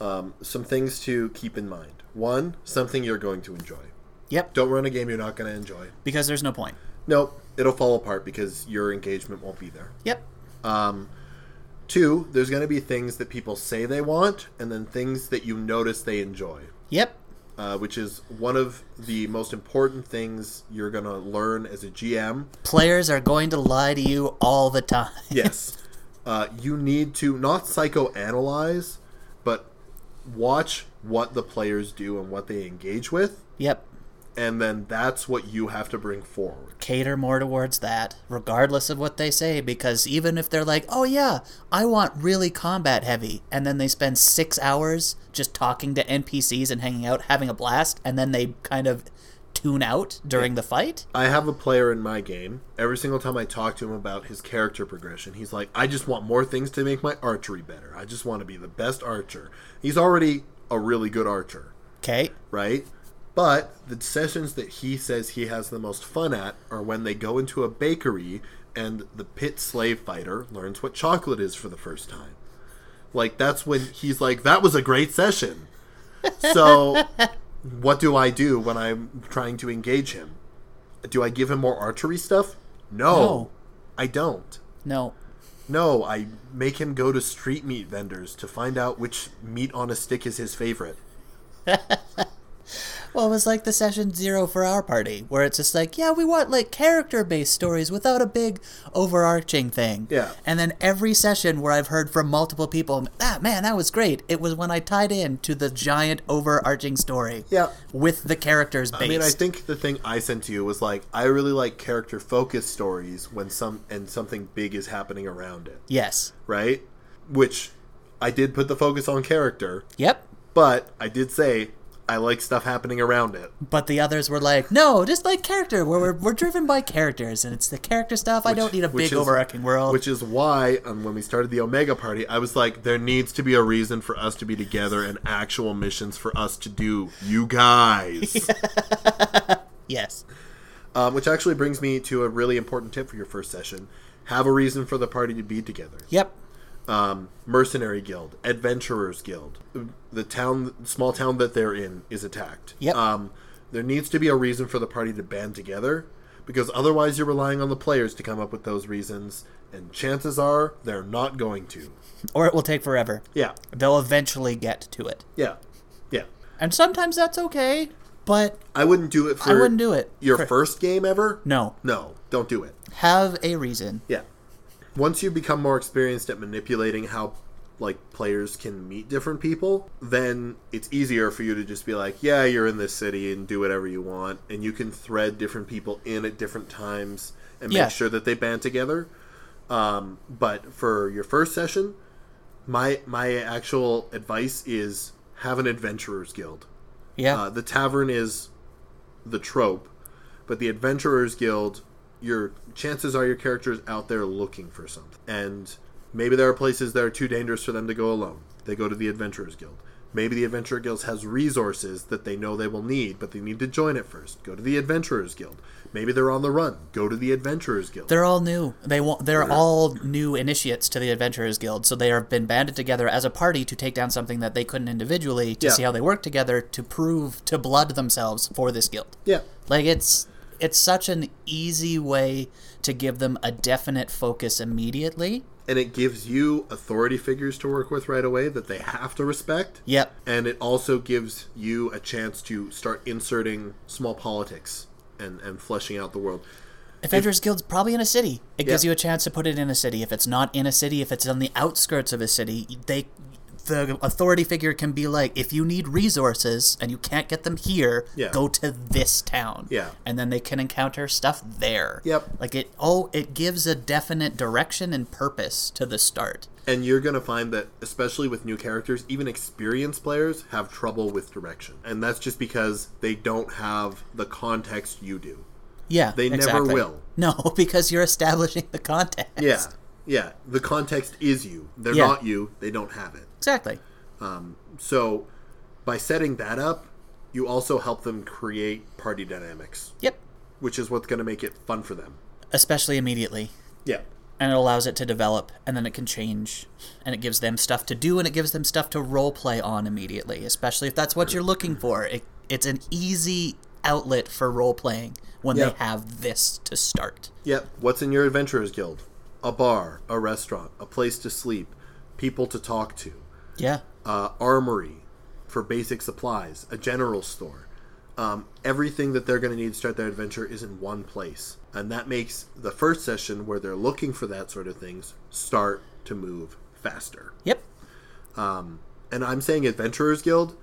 um, some things to keep in mind. One, something you're going to enjoy. Yep. Don't run a game you're not going to enjoy. Because there's no point. Nope. It'll fall apart because your engagement won't be there. Yep. Um, Two, there's going to be things that people say they want, and then things that you notice they enjoy. Yep. Uh, which is one of the most important things you're going to learn as a GM. Players are going to lie to you all the time. Yes. uh, you need to not psychoanalyze, watch what the players do and what they engage with, Yep. and then that's what you have to bring forward. Cater more towards that, regardless of what they say, because even if they're like, oh yeah, I want really combat heavy, and then they spend six hours just talking to NPCs and hanging out, having a blast, and then they kind of tune out during the fight. I have a player in my game. Every single time I talk to him about his character progression, he's like, I just want more things to make my archery better. I just want to be the best archer. He's already a really good archer, Okay. right? But the sessions that he says he has the most fun at are when they go into a bakery and the pit slave fighter learns what chocolate is for the first time. Like, that's when he's like, that was a great session. So, what do I do when I'm trying to engage him? Do I give him more archery stuff? No, No. I don't. No. No, I make him go to street meat vendors to find out which meat on a stick is his favorite. Well, it was like the session zero for our party, where it's just like, yeah, we want like character based stories without a big overarching thing. Yeah. And then every session where I've heard from multiple people, ah, man, that was great. It was when I tied in to the giant overarching story. Yeah. With the characters based. I mean, I think the thing I sent to you was like, I really like character focused stories when some and something big is happening around it, yes. right? Which I did put the focus on character, Yep. but I did say I like stuff happening around it. But the others were like, no, just like character. Where we're, we're driven by characters, and it's the character stuff. I don't need a big is- overarching world. Which is why, um, when we started the Omega Party, I was like, there needs to be a reason for us to be together and actual missions for us to do. You guys. yes. um, which actually brings me to a really important tip for your first session. Have a reason for the party to be together. Yep. Um, Mercenary Guild, Adventurers Guild. The town, small town that they're in, is attacked. Yep. Um, there needs to be a reason for the party to band together, because otherwise you're relying on the players to come up with those reasons, and chances are they're not going to. Or it will take forever. Yeah. They'll eventually get to it. Yeah. Yeah. And sometimes that's okay, but I wouldn't do it for I wouldn't do it. your for- first game ever. No. No, don't do it. Have a reason. Yeah. Once you become more experienced at manipulating how like players can meet different people, then it's easier for you to just be like, yeah, you're in this city and do whatever you want, and you can thread different people in at different times and make Yeah. sure that they band together. Um, but for your first session, my my actual advice is have an adventurers guild. Yeah. Uh, the tavern is the trope, but the adventurers guild, your chances are your character's out there looking for something, and maybe there are places that are too dangerous for them to go alone. They go to the adventurers guild. Maybe the adventurer guild has resources that they know they will need, but they need to join it first. Go to the adventurers guild. Maybe they're on the run. Go to the adventurers guild. they're all new. They want. They're all new initiates to the Adventurers Guild, so they have been banded together as a party to take down something that they couldn't individually to Yeah. see how they work together to prove to blood themselves for this guild. yeah, Like it's it's such an easy way to give them a definite focus immediately. and it gives you authority figures to work with right away that they have to respect. Yep. and it also gives you a chance to start inserting small politics and and fleshing out the world. Adventurers Guild's probably in a city. It gives you a chance to put it in a city. If it's not in a city, if it's on the outskirts of a city, they the authority figure can be like, if you need resources and you can't get them here, Yeah. go to this town. Yeah. And then they can encounter stuff there. Yep. Like it oh it gives a definite direction and purpose to the start. And you're going to find that, especially with new characters, even experienced players have trouble with direction. And that's just because they don't have the context you do. Yeah. They never will. No, because you're establishing the context. Yeah. Yeah. The context is you. They're Yeah. not you. They don't have it. Exactly. Um, so by setting that up, you also help them create party dynamics, Yep. which is what's going to make it fun for them. Especially immediately. Yeah. and it allows it to develop and then it can change and it gives them stuff to do and it gives them stuff to role play on immediately especially if that's what you're looking for it, it's an easy outlet for role playing when Yeah. they have this to start Yep. What's in your adventurers guild? A bar, a restaurant, a place to sleep, people to talk to, yeah uh, armory for basic supplies, a general store. Um, everything that they're going to need to start their adventure is in one place, and that makes the first session where they're looking for that sort of things start to move faster. yep And I'm saying adventurers guild,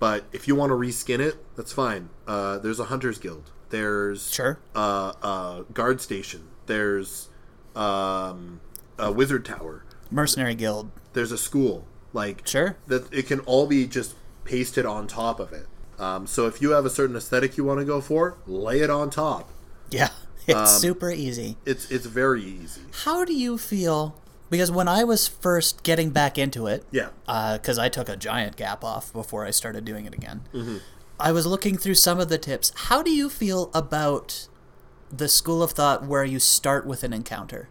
but if you want to reskin it, that's fine. Uh, there's a hunters guild. There's sure uh, uh, guard station. There's um, a wizard tower. mercenary guild There's a school. Like Sure. that, it can all be just pasted on top of it. Um, so if you have a certain aesthetic you want to go for, lay it on top. Yeah, it's Um, super easy. It's it's very easy. How do you feel? Because when I was first getting back into it, Yeah. because I took a giant gap off before I started doing it again. Mm-hmm. I was looking through some of the tips. How do you feel about the school of thought where you start with an encounter?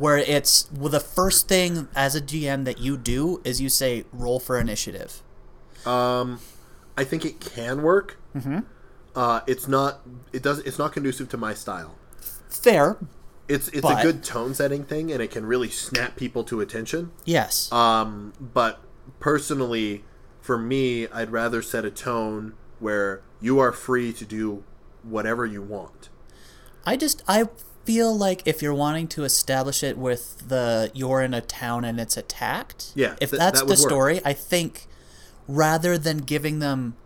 Where it's well, the first thing as a GM that you do is you say roll for initiative. I think it can work. Mm-hmm. Uh, it's not. It does. It's not conducive to my style. Fair, It's it's But- a good tone setting thing, and it can really snap people to attention. yes. Um, but personally, for me, I'd rather set a tone where you are free to do whatever you want. I just I feel like if you're wanting to establish it with the you're in a town and it's attacked, Yeah, if th- that's that the work. story, I think rather than giving them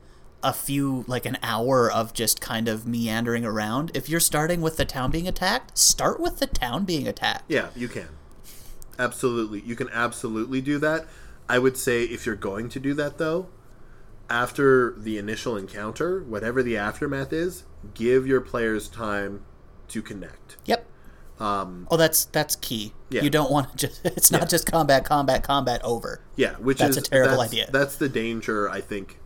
a few like an hour of just kind of meandering around, if you're starting with the town being attacked, start with the town being attacked. Yeah, you can. Absolutely. You can absolutely do that. I would say if you're going to do that though, after the initial encounter, whatever the aftermath is, give your players time to connect. Yep. Um, oh, that's that's key. Yeah. You don't want to just it's not just combat, combat, combat over. Yeah, which That's is a terrible that's- idea. That's the danger, I think.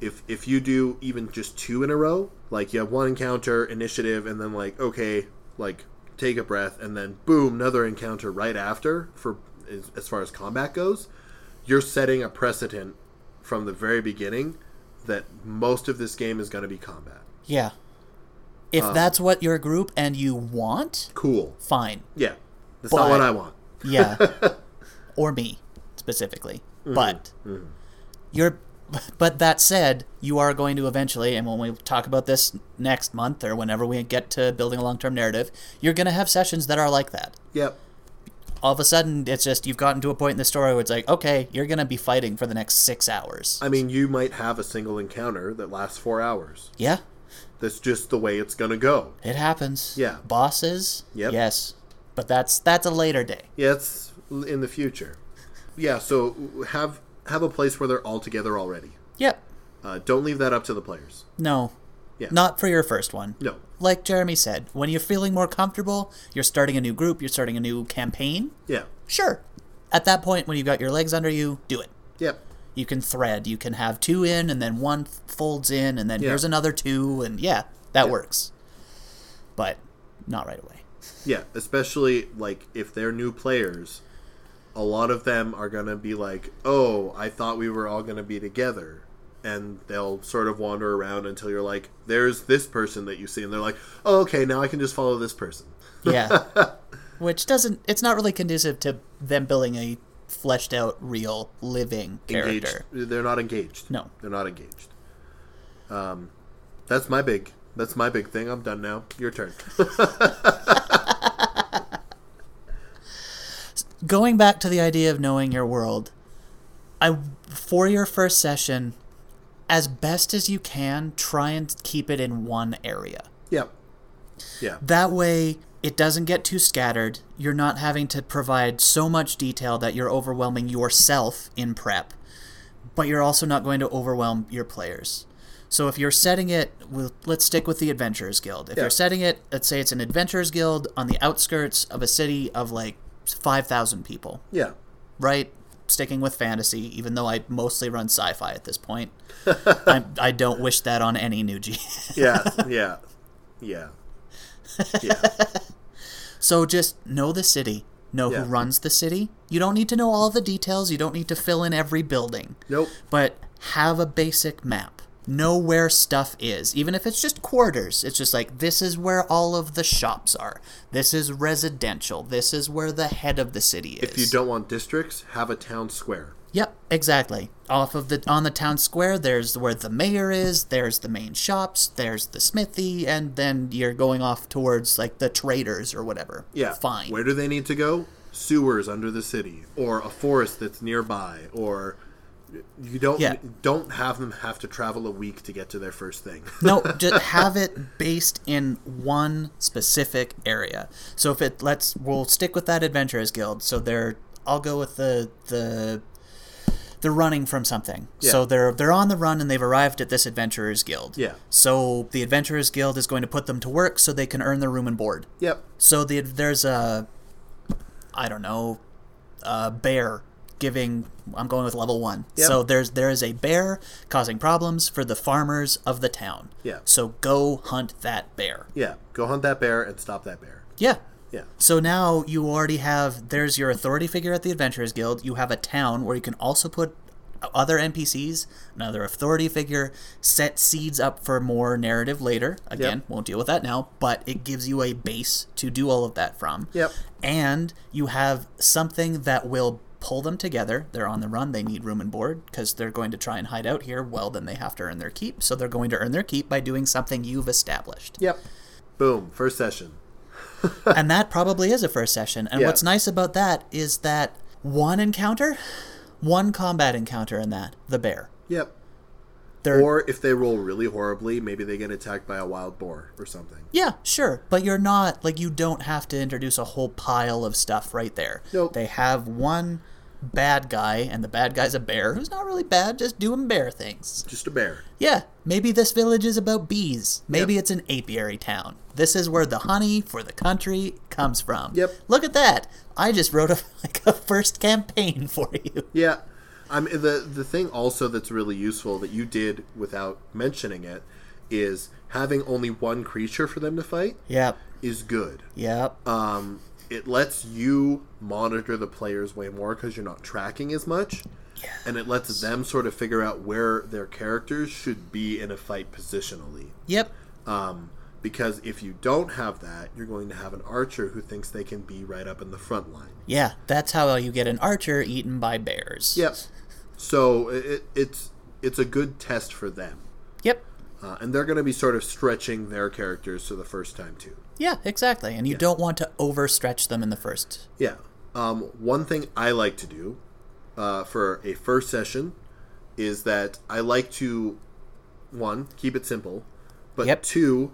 If if you do even just two in a row, like you have one encounter, initiative, and then like okay, like take a breath, and then boom, another encounter right after for as, as far as combat goes, you're setting a precedent from the very beginning that most of this game is going to be combat. Yeah. If Um, that's what your group and you want, Cool. fine. Yeah, that's not what I want. Yeah. or me specifically. Mm-hmm. But you're but that said, you are going to eventually and when we talk about this next month or whenever we get to building a long-term narrative, you're going to have sessions that are like that. Yep. All of a sudden, it's just you've gotten to a point in the story where it's like, okay, you're going to be fighting for the next 6 hours. I mean, you might have a single encounter that lasts four hours. yeah, That's just the way it's going to go. it happens. Yeah. Bosses? Yep. Yes. But that's that's a later day. Yeah, it's in the future. Yeah, so have have a place where they're all together already. Yep. Uh, don't leave that up to the players. No. Yeah. Not for your first one. No. like Jeremy said, when you're feeling more comfortable, you're starting a new group, you're starting a new campaign. Yeah. Sure. At that point, when you've got your legs under you, do it. Yep. You can thread. You can have two in, and then one folds in, and then Yeah. here's another two, and yeah, that Yeah. works. But not right away. Yeah, especially like if they're new players, a lot of them are going to be like, "Oh, I thought we were all going to be together." And they'll sort of wander around until you're like, "There's this person that you see." And they're like, "Oh, okay, now I can just follow this person." Yeah. Which doesn't, it's not really conducive to them building a fleshed out, real, living Engaged. character. They're not engaged. No. They're not engaged. Um that's my big that's my big thing. I'm done now. Your turn. going back to the idea of knowing your world, I for your first session, as best as you can, try and keep it in one area. yep. Yeah. That way, it doesn't get too scattered. You're not having to provide so much detail that you're overwhelming yourself in prep, but you're also not going to overwhelm your players. So if you're setting it, well, let's stick with the Adventurers Guild. If Yeah. you're setting it, let's say it's an Adventurers Guild on the outskirts of a city of like 5,000 people, Yeah. right? Sticking with fantasy, even though I mostly run sci-fi at this point. I, I don't wish that on any new G. Yeah. Yeah. Yeah. Yeah. So just know the city. Know Yeah. who runs the city. You don't need to know all the details. You don't need to fill in every building. Nope. But have a basic map. Know where stuff is. Even if it's just quarters. It's just like, this is where all of the shops are. This is residential. This is where the head of the city is. If you don't want districts, have a town square. Yep, exactly. Off of the on the town square, there's where the mayor is. There's the main shops. There's the smithy, and then you're going off towards like the traders or whatever. Yeah. fine. Where do they need to go? Sewers under the city, or a forest that's nearby, or you don't Yeah. don't have them have to travel a week to get to their first thing. no, just have it based in one specific area. So if it let's we'll stick with that adventurers guild. So they're I'll go with the the they're running from something. Yeah. So they're they're on the run and they've arrived at this adventurers guild. Yeah. So the adventurers guild is going to put them to work so they can earn their room and board. Yep. So the there's a I don't know, a bear giving I'm going with level 1. Yep. So there's there is a bear causing problems for the farmers of the town. Yeah. So go hunt that bear. Yeah. Go hunt that bear and stop that bear. Yeah. Yeah. So now you already have there's your authority figure at the Adventurers Guild. You have a town where you can also put other NPCs, another authority figure, set seeds up for more narrative later. Again, Yep. won't deal with that now, but it gives you a base to do all of that from. Yep. And you have something that will pull them together. They're on the run. They need room and board because they're going to try and hide out here. Well, then they have to earn their keep. So they're going to earn their keep by doing something you've established. Yep. Boom. First session. and that probably is a first session. And Yeah. what's nice about that is that one encounter, one combat encounter in that, the bear. Yep. There, Or if they roll really horribly, maybe they get attacked by a wild boar or something. yeah, sure, but you're not like you don't have to introduce a whole pile of stuff right there. Nope. They have one bad guy, and the bad guy's a bear who's not really bad, just doing bear things. Just a bear. Yeah, maybe this village is about bees. Maybe Yep. it's an apiary town. This is where the honey for the country comes from. Yep. Look at that. I just wrote a like a first campaign for you. Yeah. I'm the the thing also that's really useful that you did without mentioning it is having only one creature for them to fight Yep. is good. Yep. Um, it lets you monitor the players way more because you're not tracking as much, and it lets them sort of figure out where their characters should be in a fight positionally. Yep. Um, because if you don't have that, you're going to have an archer who thinks they can be right up in the front line. Yeah, that's how you get an archer eaten by bears. Yep. So it, it's it's a good test for them, Yep. uh, and they're going to be sort of stretching their characters for the first time too. Yeah, exactly. And you don't want to overstretch them in the first. Yeah. Um, one thing I like to do uh, for a first session is that I like to one keep it simple, but Yep. two,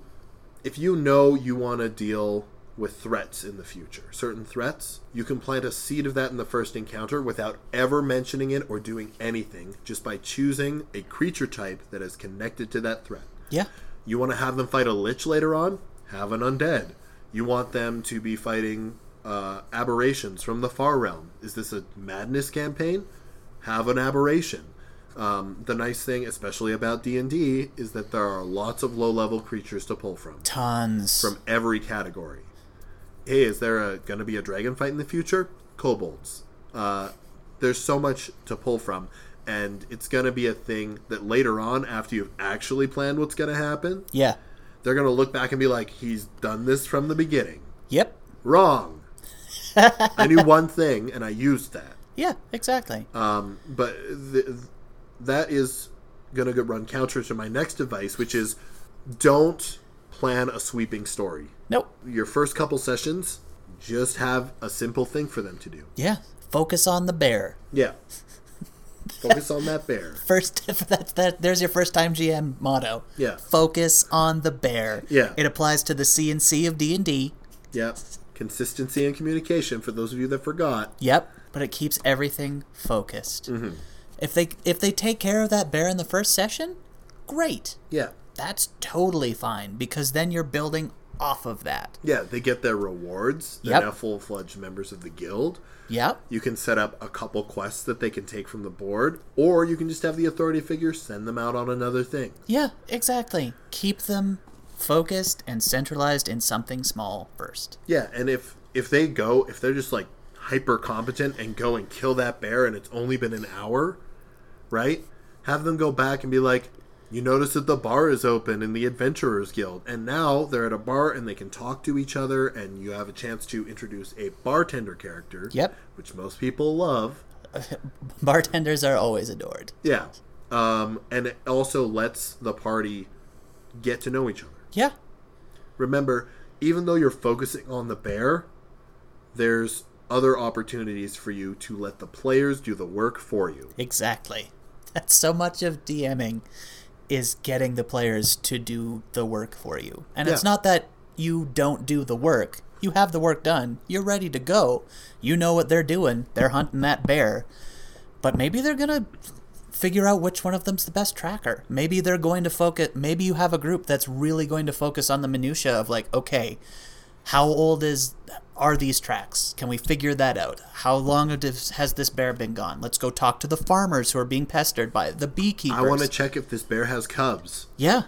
if you know you want to deal with threats in the future, certain threats, you can plant a seed of that in the first encounter without ever mentioning it or doing anything, just by choosing a creature type that is connected to that threat. Yeah. You want to have them fight a lich later on? Have an undead. You want them to be fighting uh, aberrations from the far realm? Is this a madness campaign? Have an aberration. Um, the nice thing, especially about D and D, is that there are lots of low-level creatures to pull from Tons. from every category. Hey, is there going to be a dragon fight in the future? Kobolds. Uh, there's so much to pull from, and it's going to be a thing that later on, after you've actually planned what's going to happen, yeah. They're going to look back and be like, he's done this from the beginning. Yep. Wrong. I knew one thing, and I used that. Yeah, exactly. Um, but th- that is going to run counter to my next advice, which is don't plan a sweeping story. nope. Your first couple sessions, just have a simple thing for them to do. Yeah. Focus on the bear. Yeah. Focus on that bear. First that's that there's your first time GM motto. Yeah. Focus on the bear. Yeah. It applies to the C and C of D and D. Yep. Consistency and communication for those of you that forgot. Yep, but it keeps everything focused. Mm-hmm. If they if they take care of that bear in the first session, great. Yeah. That's totally fine because then you're building off of that. Yeah, they get their rewards. They're Yep. now full fledged members of the guild. Yep. You can set up a couple quests that they can take from the board, or you can just have the authority figure send them out on another thing. Yeah, exactly. Keep them focused and centralized in something small first. Yeah, and if if they go, if they're just like hyper competent and go and kill that bear and it's only been an hour, right? Have them go back and be like, you notice that the bar is open in the Adventurers Guild, and now they're at a bar and they can talk to each other, and you have a chance to introduce a bartender character. Yep. Which most people love. Bartenders are always adored. Yeah. Um, and it also lets the party get to know each other. Yeah. remember, even though you're focusing on the bear, there's other opportunities for you to let the players do the work for you. Exactly. That's so much of DMing is getting the players to do the work for you. And it's not that you don't do the work. You have the work done. You're ready to go. You know what they're doing. They're hunting that bear. But maybe they're gonna figure out which one of them's the best tracker. Maybe they're going to focus. Maybe you have a group that's really going to focus on the minutia of like, okay, how old is are these tracks? Can we figure that out? How long has this bear been gone? Let's go talk to the farmers who are being pestered by it, the beekeepers. I want to check if this bear has cubs. Yeah.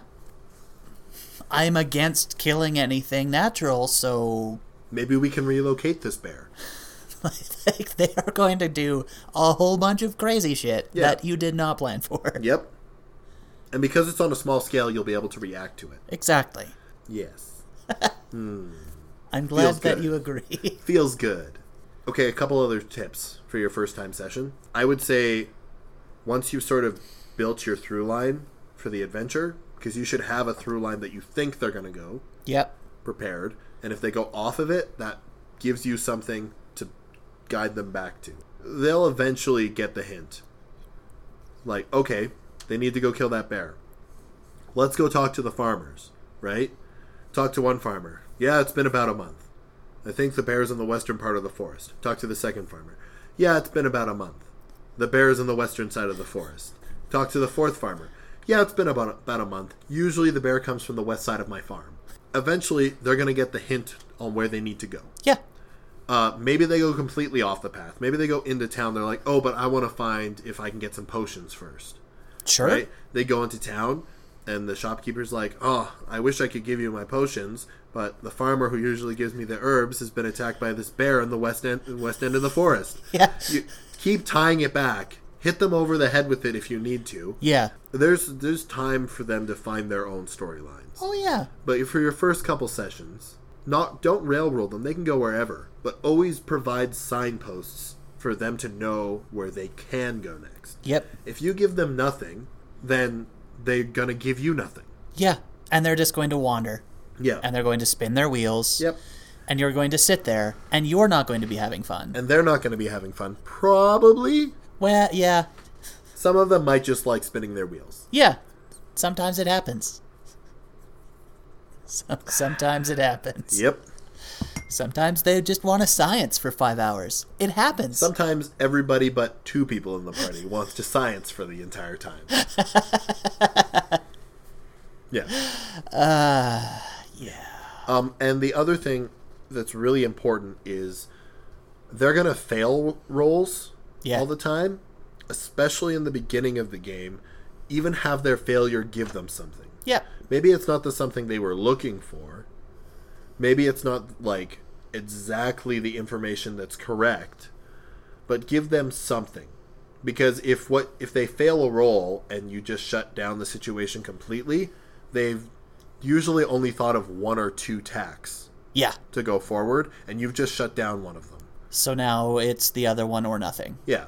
I'm against killing anything natural, so Maybe we can relocate this bear. like they are going to do a whole bunch of crazy shit Yeah. that you did not plan for. Yep. And because it's on a small scale, you'll be able to react to it. Exactly. Yes. Hmm. I'm glad Feels that good. you agree. Feels good. Okay, a couple other tips for your first time session. I would say once you've sort of built your through line for the adventure, because you should have a through line that you think they're going to go yep. prepared. And if they go off of it, that gives you something to guide them back to. They'll eventually get the hint. Like, okay, they need to go kill that bear. Let's go talk to the farmers, right? Talk to one farmer. Yeah, it's been about a month. I think the bear's in the western part of the forest. Talk to the second farmer. Yeah, it's been about a month. The bear's in the western side of the forest. Talk to the fourth farmer. Yeah, it's been about about a month. Usually the bear comes from the west side of my farm. Eventually, they're going to get the hint on where they need to go. Yeah. Uh, maybe they go completely off the path. Maybe they go into town. They're like, oh, but I want to find if I can get some potions first. Sure. Right? They go into town, and the shopkeeper's like, oh, I wish I could give you my potions, but the farmer who usually gives me the herbs has been attacked by this bear in the west end, west end of the forest. Yeah. You keep tying it back. Hit them over the head with it if you need to. Yeah. There's there's time for them to find their own storylines. Oh yeah. But for your first couple sessions, not don't railroad them. They can go wherever, but always provide signposts for them to know where they can go next. Yep. If you give them nothing, then they're gonna give you nothing. Yeah. And they're just going to wander. Yeah. And they're going to spin their wheels. yep. And you're going to sit there and you're not going to be having fun. And they're not gonna be having fun. Probably. Well, yeah. Some of them might just like spinning their wheels. Yeah. Sometimes it happens. Sometimes it happens. Yep. Sometimes they just want a science for five hours. It happens. Sometimes everybody but two people in the party wants to science for the entire time. yeah. yeah. Um, and the other thing that's really important is they're gonna fail rolls Yeah. all the time, especially in the beginning of the game. Even have their failure give them something. Yeah. Maybe it's not the something they were looking for. Maybe it's not like exactly the information that's correct, but give them something. Because if what if they fail a roll and you just shut down the situation completely, they've usually only thought of one or two tacks Yeah. to go forward, and you've just shut down one of them. So now it's the other one or nothing. Yeah.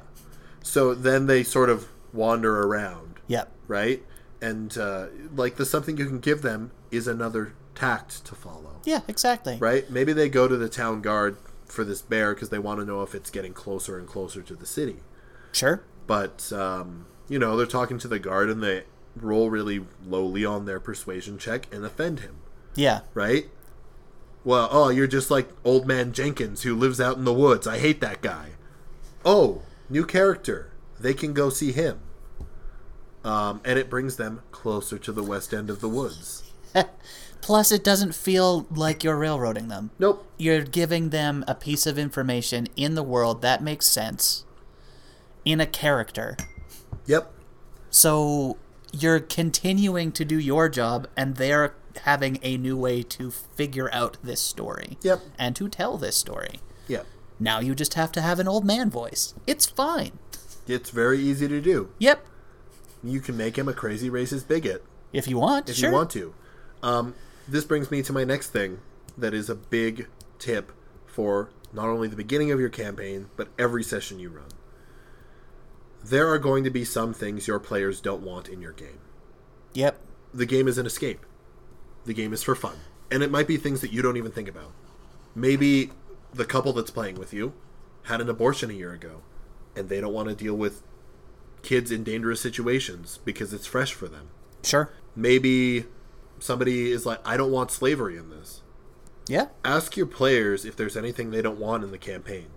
So then they sort of wander around, Yep. right? And uh, like the something you can give them is another tact to follow, Yeah, exactly. right? Maybe they go to the town guard for this bear because they want to know if it's getting closer and closer to the city. Sure. But um, you know, they're talking to the guard and they roll really lowly on their persuasion check and offend him, Yeah. right? Well, oh, you're just like old man Jenkins who lives out in the woods. I hate that guy. Oh, new character. They can go see him. Um, and it brings them closer to the west end of the woods. Plus, it doesn't feel like you're railroading them. Nope. You're giving them a piece of information in the world that makes sense in a character. Yep. So you're continuing to do your job, and they're having a new way to figure out this story. Yep. And to tell this story. Yep. Now you just have to have an old man voice. It's fine. It's very easy to do. Yep. You can make him a crazy racist bigot. If you want, if sure. you want to. Um, this brings me to my next thing that is a big tip for not only the beginning of your campaign, but every session you run. There are going to be some things your players don't want in your game. Yep. The game is an escape, the game is for fun. And it might be things that you don't even think about. Maybe the couple that's playing with you had an abortion a year ago, and they don't want to deal with kids in dangerous situations because it's fresh for them Sure. maybe somebody is like, I don't want slavery in this. Yeah. Ask your players if there's anything they don't want in the campaign.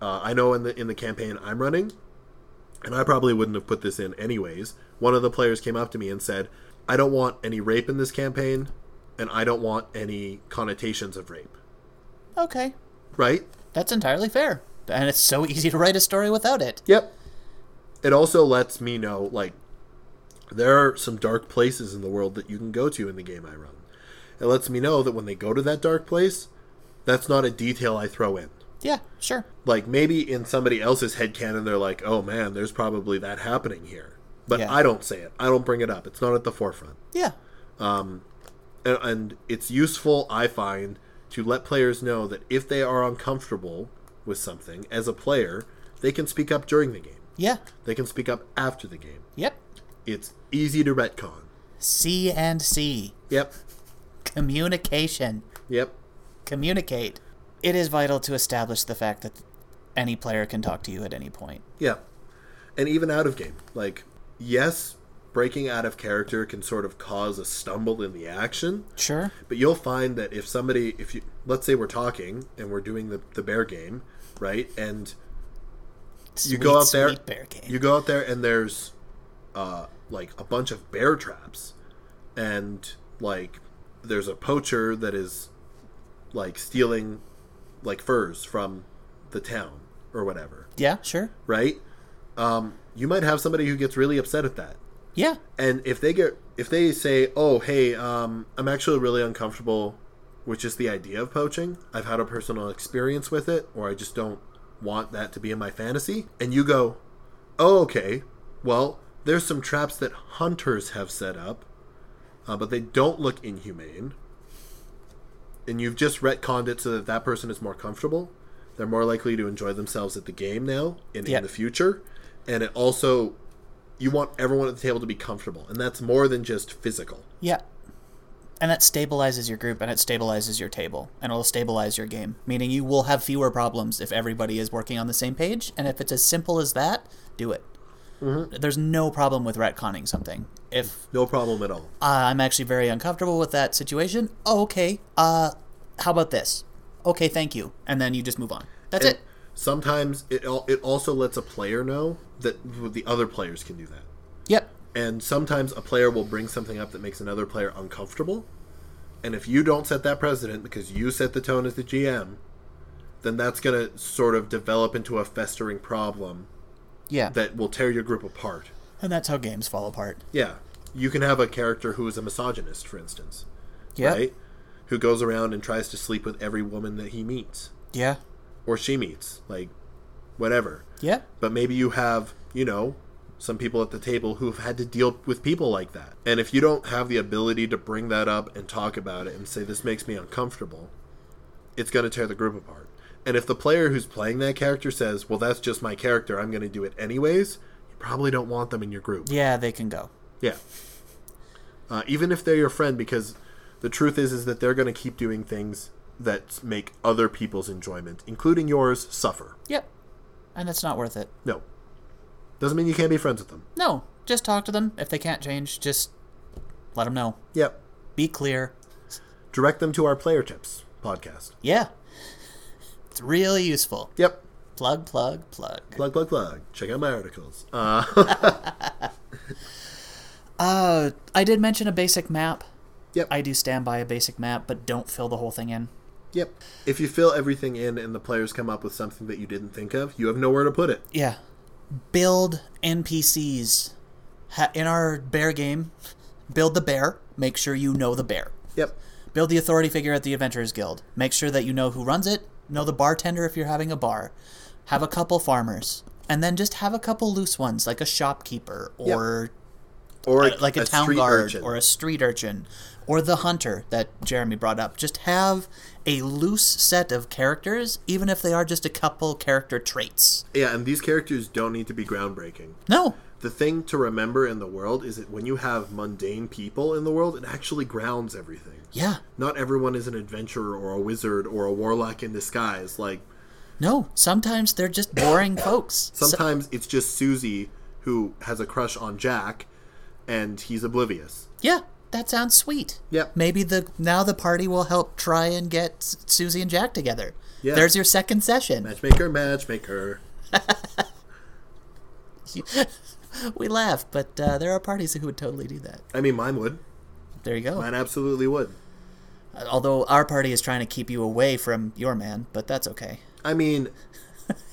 Uh, I know in the in the campaign I'm running, and I probably wouldn't have put this in anyways. One of the players came up to me and said, I don't want any rape in this campaign, and I don't want any connotations of rape. Okay. Right? That's entirely fair. And it's so easy to write a story without it. Yep. It also lets me know, like, there are some dark places in the world that you can go to in the game I run. It lets me know that when they go to that dark place, that's not a detail I throw in. Yeah, sure. Like, maybe in somebody else's head canon, they're like, oh man, there's probably that happening here. But Yeah. I don't say it. I don't bring it up. It's not at the forefront. Yeah. Um, and, and it's useful i find to let players know that if they are uncomfortable with something as a player they can speak up during the game Yeah. they can speak up after the game Yep. it's easy to retcon C and C. yep Communication. yep Communicate. It is vital to establish the fact that any player can talk to you at any point. yeah and even out of game like yes breaking out of character can sort of cause a stumble in the action Sure. But you'll find that if somebody, if you, let's say we're talking and we're doing the, the bear game, right? And you go out there, bear game. you go out there and there's, uh, like a bunch of bear traps, and like there's a poacher that is, like stealing, like furs from the town or whatever, yeah, sure. right? Um, you might have somebody who gets really upset at that Yeah. and if they get if they say oh hey um, i'm actually really uncomfortable with just the idea of poaching i've had a personal experience with it or i just don't want that to be in my fantasy and you go oh okay well there's some traps that hunters have set up uh, but they don't look inhumane and you've just retconned it so that that person is more comfortable they're more likely to enjoy themselves at the game now and Yep. in the future and it also you want everyone at the table to be comfortable and that's more than just physical Yeah. And that stabilizes your group and it stabilizes your table and it'll stabilize your game. Meaning you will have fewer problems if everybody is working on the same page. And if it's as simple as that, do it. There's no problem with retconning something. If no problem at all uh, I'm actually very uncomfortable with that situation, oh, okay. Uh, how about this? Okay, thank you. And then you just move on. That's And it. sometimes it al- it also lets a player know that the other players can do that Yep. and sometimes a player will bring something up that makes another player uncomfortable and if you don't set that precedent because you set the tone as the gm then that's going to sort of develop into a festering problem Yeah. that will tear your group apart and that's how games fall apart. yeah you can have a character who is a misogynist for instance Yeah. right who goes around and tries to sleep with every woman that he meets Yeah. or she meets like whatever Yeah. but maybe you have you know some people at the table who've had to deal with people like that and if you don't have the ability to bring that up and talk about it and say this makes me uncomfortable it's going to tear the group apart and if the player who's playing that character says well that's just my character i'm going to do it anyways you probably don't want them in your group Yeah, they can go. yeah uh, even if they're your friend because the truth is is that they're going to keep doing things that make other people's enjoyment including yours suffer Yep. And that's not worth it. no doesn't mean you can't be friends with them No, just talk to them. If they can't change, just let them know. Yep. Be clear. Direct them to our player tips podcast. Yeah. It's really useful. Yep. Plug, plug, plug. Plug, plug, plug. Check out my articles. Uh, Uh, I did mention a basic map. Yep. I do stand by a basic map, but don't fill the whole thing in. yep. If you fill everything in and the players come up with something that you didn't think of, you have nowhere to put it. Yeah. Build NPCs. In our bear game, build the bear. Make sure you know the bear. Yep. Build the authority figure at the Adventurers Guild. Make sure that you know who runs it. Know the bartender if you're having a bar. Have a couple farmers. And then just have a couple loose ones, like a shopkeeper or Or uh, like a, town guard urchin. or a street urchin or the hunter that Jeremy brought up. Just have a loose set of characters, even if they are just a couple character traits. yeah, and these characters don't need to be groundbreaking. No. The thing to remember in the world is that when you have mundane people in the world, it actually grounds everything. Yeah. Not everyone is an adventurer or a wizard or a warlock in disguise. Like No. Sometimes they're just boring folks. So- sometimes it's just Susie who has a crush on Jack, and he's oblivious. yeah. That sounds sweet. Yeah. Maybe the now the party will help try and get S- Susie and Jack together. Yeah. There's your second session. Matchmaker, matchmaker. we laugh, but uh, there are parties who would totally do that. I mean, mine would. There you go. Mine absolutely would. Although our party is trying to keep you away from your man, but that's okay. I mean,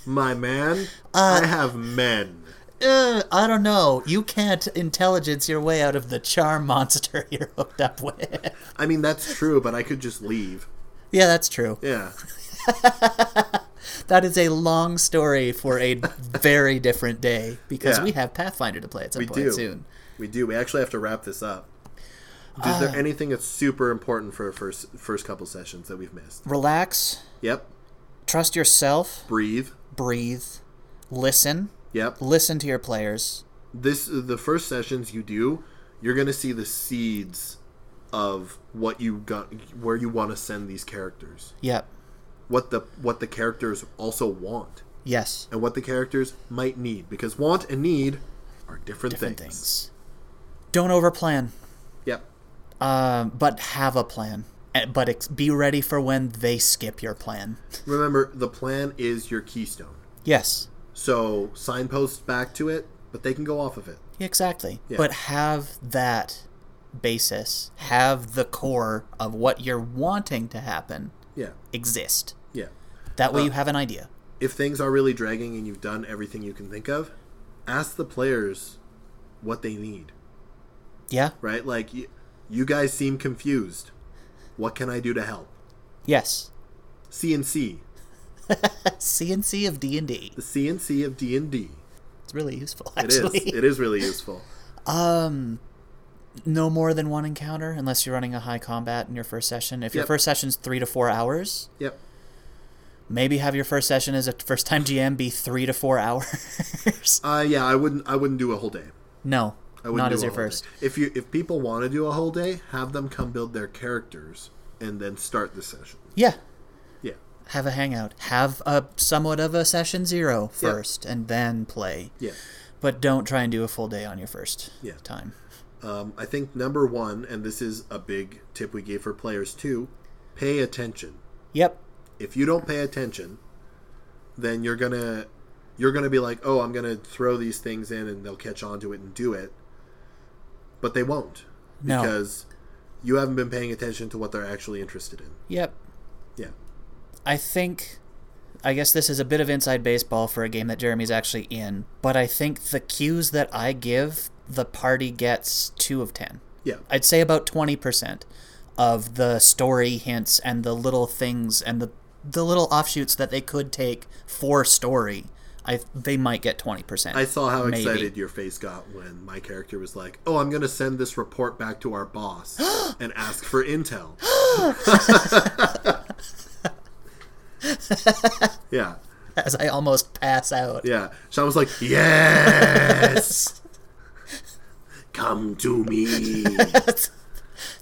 my man, Uh, I have men. Uh, I don't know. You can't intelligence your way out of the charm monster you're hooked up with. I mean, that's true, but I could just leave. yeah, that's true. Yeah. That is a long story for a very different day because Yeah. we have Pathfinder to play at some We point do. soon. We do. We actually have to wrap this up. Is there ah. anything that's super important for our first first couple sessions that we've missed? Relax, Yep. trust yourself, Breathe. breathe, listen, Yep. listen to your players. This the first sessions you do, you're gonna see the seeds of what you got, where you want to send these characters, Yep. what the what the characters also want, Yes. and what the characters might need, because want and need are different, Different things. things. Don't overplan, Yep. Um, but have a plan. Eh, But ex- be ready for when they skip your plan. Remember, the plan is your keystone. Yes. So signposts back to it, but they can go off of it. Exactly. Yeah. But have that basis, have the core of what you're wanting to happen Yeah. exist. Yeah. That Uh, way you have an idea. If things are really dragging and you've done everything you can think of, ask the players what they need. Yeah? right? Like, you guys seem confused. What can I do to help? Yes. CNC, CNC of D&D. the CNC of D and D. It's really useful, It is. actually. It is really useful. Um, no more than one encounter unless you're running a high combat in your first session. If your Yep. first session's three to four hours, Yep. maybe have your first session as a first-time GM be three to four hours. Uh, yeah, I wouldn't. I wouldn't do a whole day. no, not as your first. day. If you if people want to do a whole day, have them come build their characters and then start the session. Yeah, Yeah. have a hangout. Have a somewhat of a session zero first, Yeah. and then play. Yeah. But don't try and do a full day on your first Yeah. time. Um, I think number one, and this is a big tip we gave for players too, pay attention. Yep. if you don't pay attention, then you're gonna you're gonna be like, oh, I'm gonna throw these things in and they'll catch on to it and do it, but they won't No. because you haven't been paying attention to what they're actually interested in. Yep. Yeah, I think I guess this is a bit of inside baseball for a game that Jeremy's actually in, but I think the cues that I give, the party gets 2 of 10. yeah, I'd say about 20% of the story hints and the little things and the the little offshoots that they could take for story. I they might get 20%. I saw how Maybe. excited your face got when my character was like, "Oh, I'm gonna send this report back to our boss and ask for intel." yeah, as I almost pass out. yeah. Shaun was like, "Yes, come to me."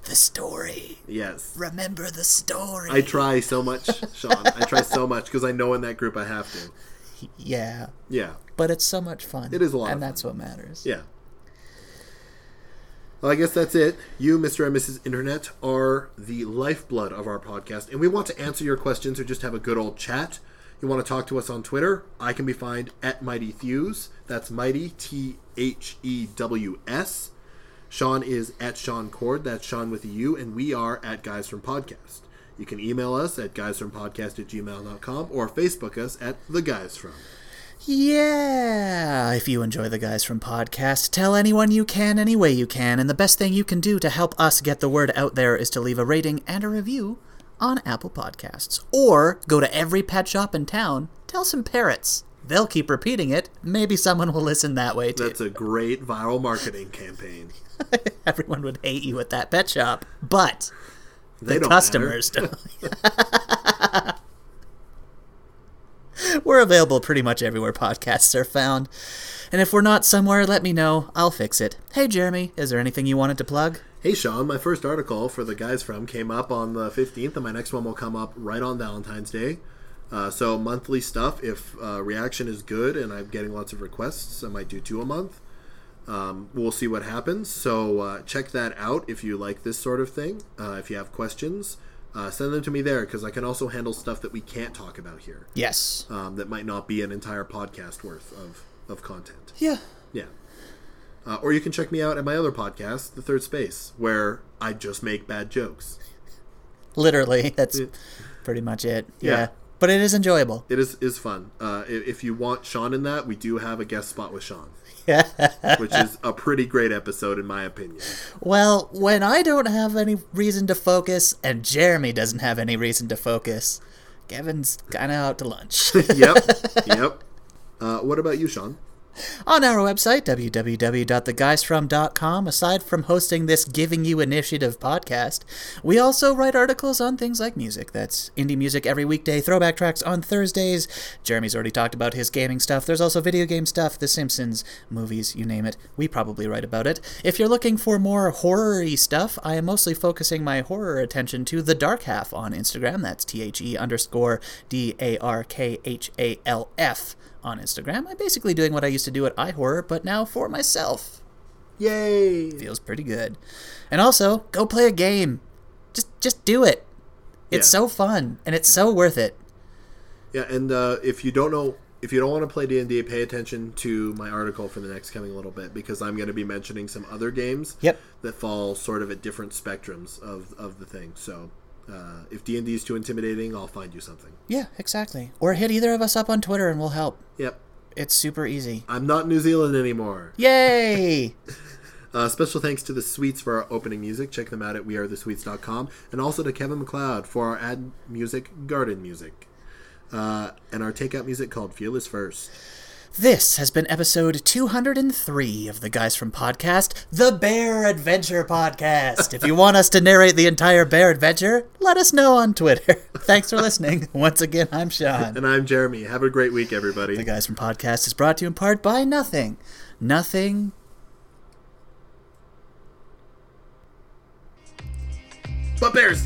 the story. Yes. Remember the story. I try so much, Shaun. I try so much because I know in that group I have to. Yeah. Yeah, But it's so much fun. It is a lot And that's what matters. yeah. Well, I guess that's it. You, Mr. and Mrs. Internet, are the lifeblood of our podcast, and we want to answer your questions or just have a good old chat. You want to talk to us on Twitter? I can be found at Mighty Thews. That's Mighty T H E W S. Shaun is at Shaun Cord. That's Shaun with a U, and we are at Guys from Podcast. You can email us at guysfrompodcast at gmail.com or Facebook us at The Guys From. Yeah. If you enjoy the guys from podcast, tell anyone you can any way you can, and the best thing you can do to help us get the word out there is to leave a rating and a review on Apple Podcasts. Or go to every pet shop in town, tell some parrots. They'll keep repeating it. Maybe someone will listen that way too. That's a great viral marketing campaign. Everyone would hate you at that pet shop, but They the don't customers don't. we're available pretty much everywhere podcasts are found. And if we're not somewhere, let me know. I'll fix it. Hey, Jeremy, is there anything you wanted to plug? Hey Shaun, my first article for the guys from came up on the 15th, and my next one will come up right on Valentine's Day. Uh, so monthly stuff. If uh, reaction is good and I'm getting lots of requests, I might do two a month. Um, we'll see what happens. So uh, check that out if you like this sort of thing. Uh, if you have questions, uh, send them to me there because I can also handle stuff that we can't talk about here. Yes. Um, that might not be an entire podcast worth of of content. Yeah. Yeah. Uh, or you can check me out at my other podcast, The Third Space, where I just make bad jokes. Literally, that's pretty much it. Yeah. Yeah. But it is enjoyable. It is is fun. Uh, if you want Shaun in that, we do have a guest spot with Shaun. which is a pretty great episode in my opinion. well, when I don't have any reason to focus and Jeremy doesn't have any reason to focus, Kevin's kind of out to lunch. yep, yep. Uh, what about you, Shaun? On our website, www.theguysfrom.com, aside from hosting this Giving You Initiative podcast, we also write articles on things like music. That's indie music every weekday, throwback tracks on Thursdays. Jeremy's already talked about his gaming stuff. There's also video game stuff, The Simpsons, movies, you name it. We probably write about it. If you're looking for more horror y stuff, I am mostly focusing my horror attention to The Dark Half on Instagram. That's T H E underscore D A R K H A L F on Instagram. I'm basically doing what I used to do at iHorror, but now for myself. Yay! Feels pretty good. And also, go play a game. Just just do it. It's Yeah. so fun and it's so worth it. Yeah, and uh, if you don't know, if you don't want to play D and D, pay attention to my article for the next coming little bit because I'm going to be mentioning some other games Yep. that fall sort of at different spectrums of of the thing. So. Uh, if D and D is too intimidating, I'll find you something. Yeah, exactly. Or hit either of us up on Twitter and we'll help. Yep, It's super easy. I'm not New Zealand anymore. Yay! Uh, special thanks to the Sweets for our opening music. Check them out at wearethesweets.com. And also to Kevin MacLeod for our ad music, Garden Music. Uh, and our takeout music called Feel Is First. This has been episode 203 of the Guys from Podcast, the Bear Adventure Podcast. if you want us to narrate the entire bear adventure, let us know on Twitter. Thanks for listening. Once again, I'm Shaun. And I'm Jeremy. Have a great week, everybody. The Guys from Podcast is brought to you in part by nothing. Nothing. But Bears!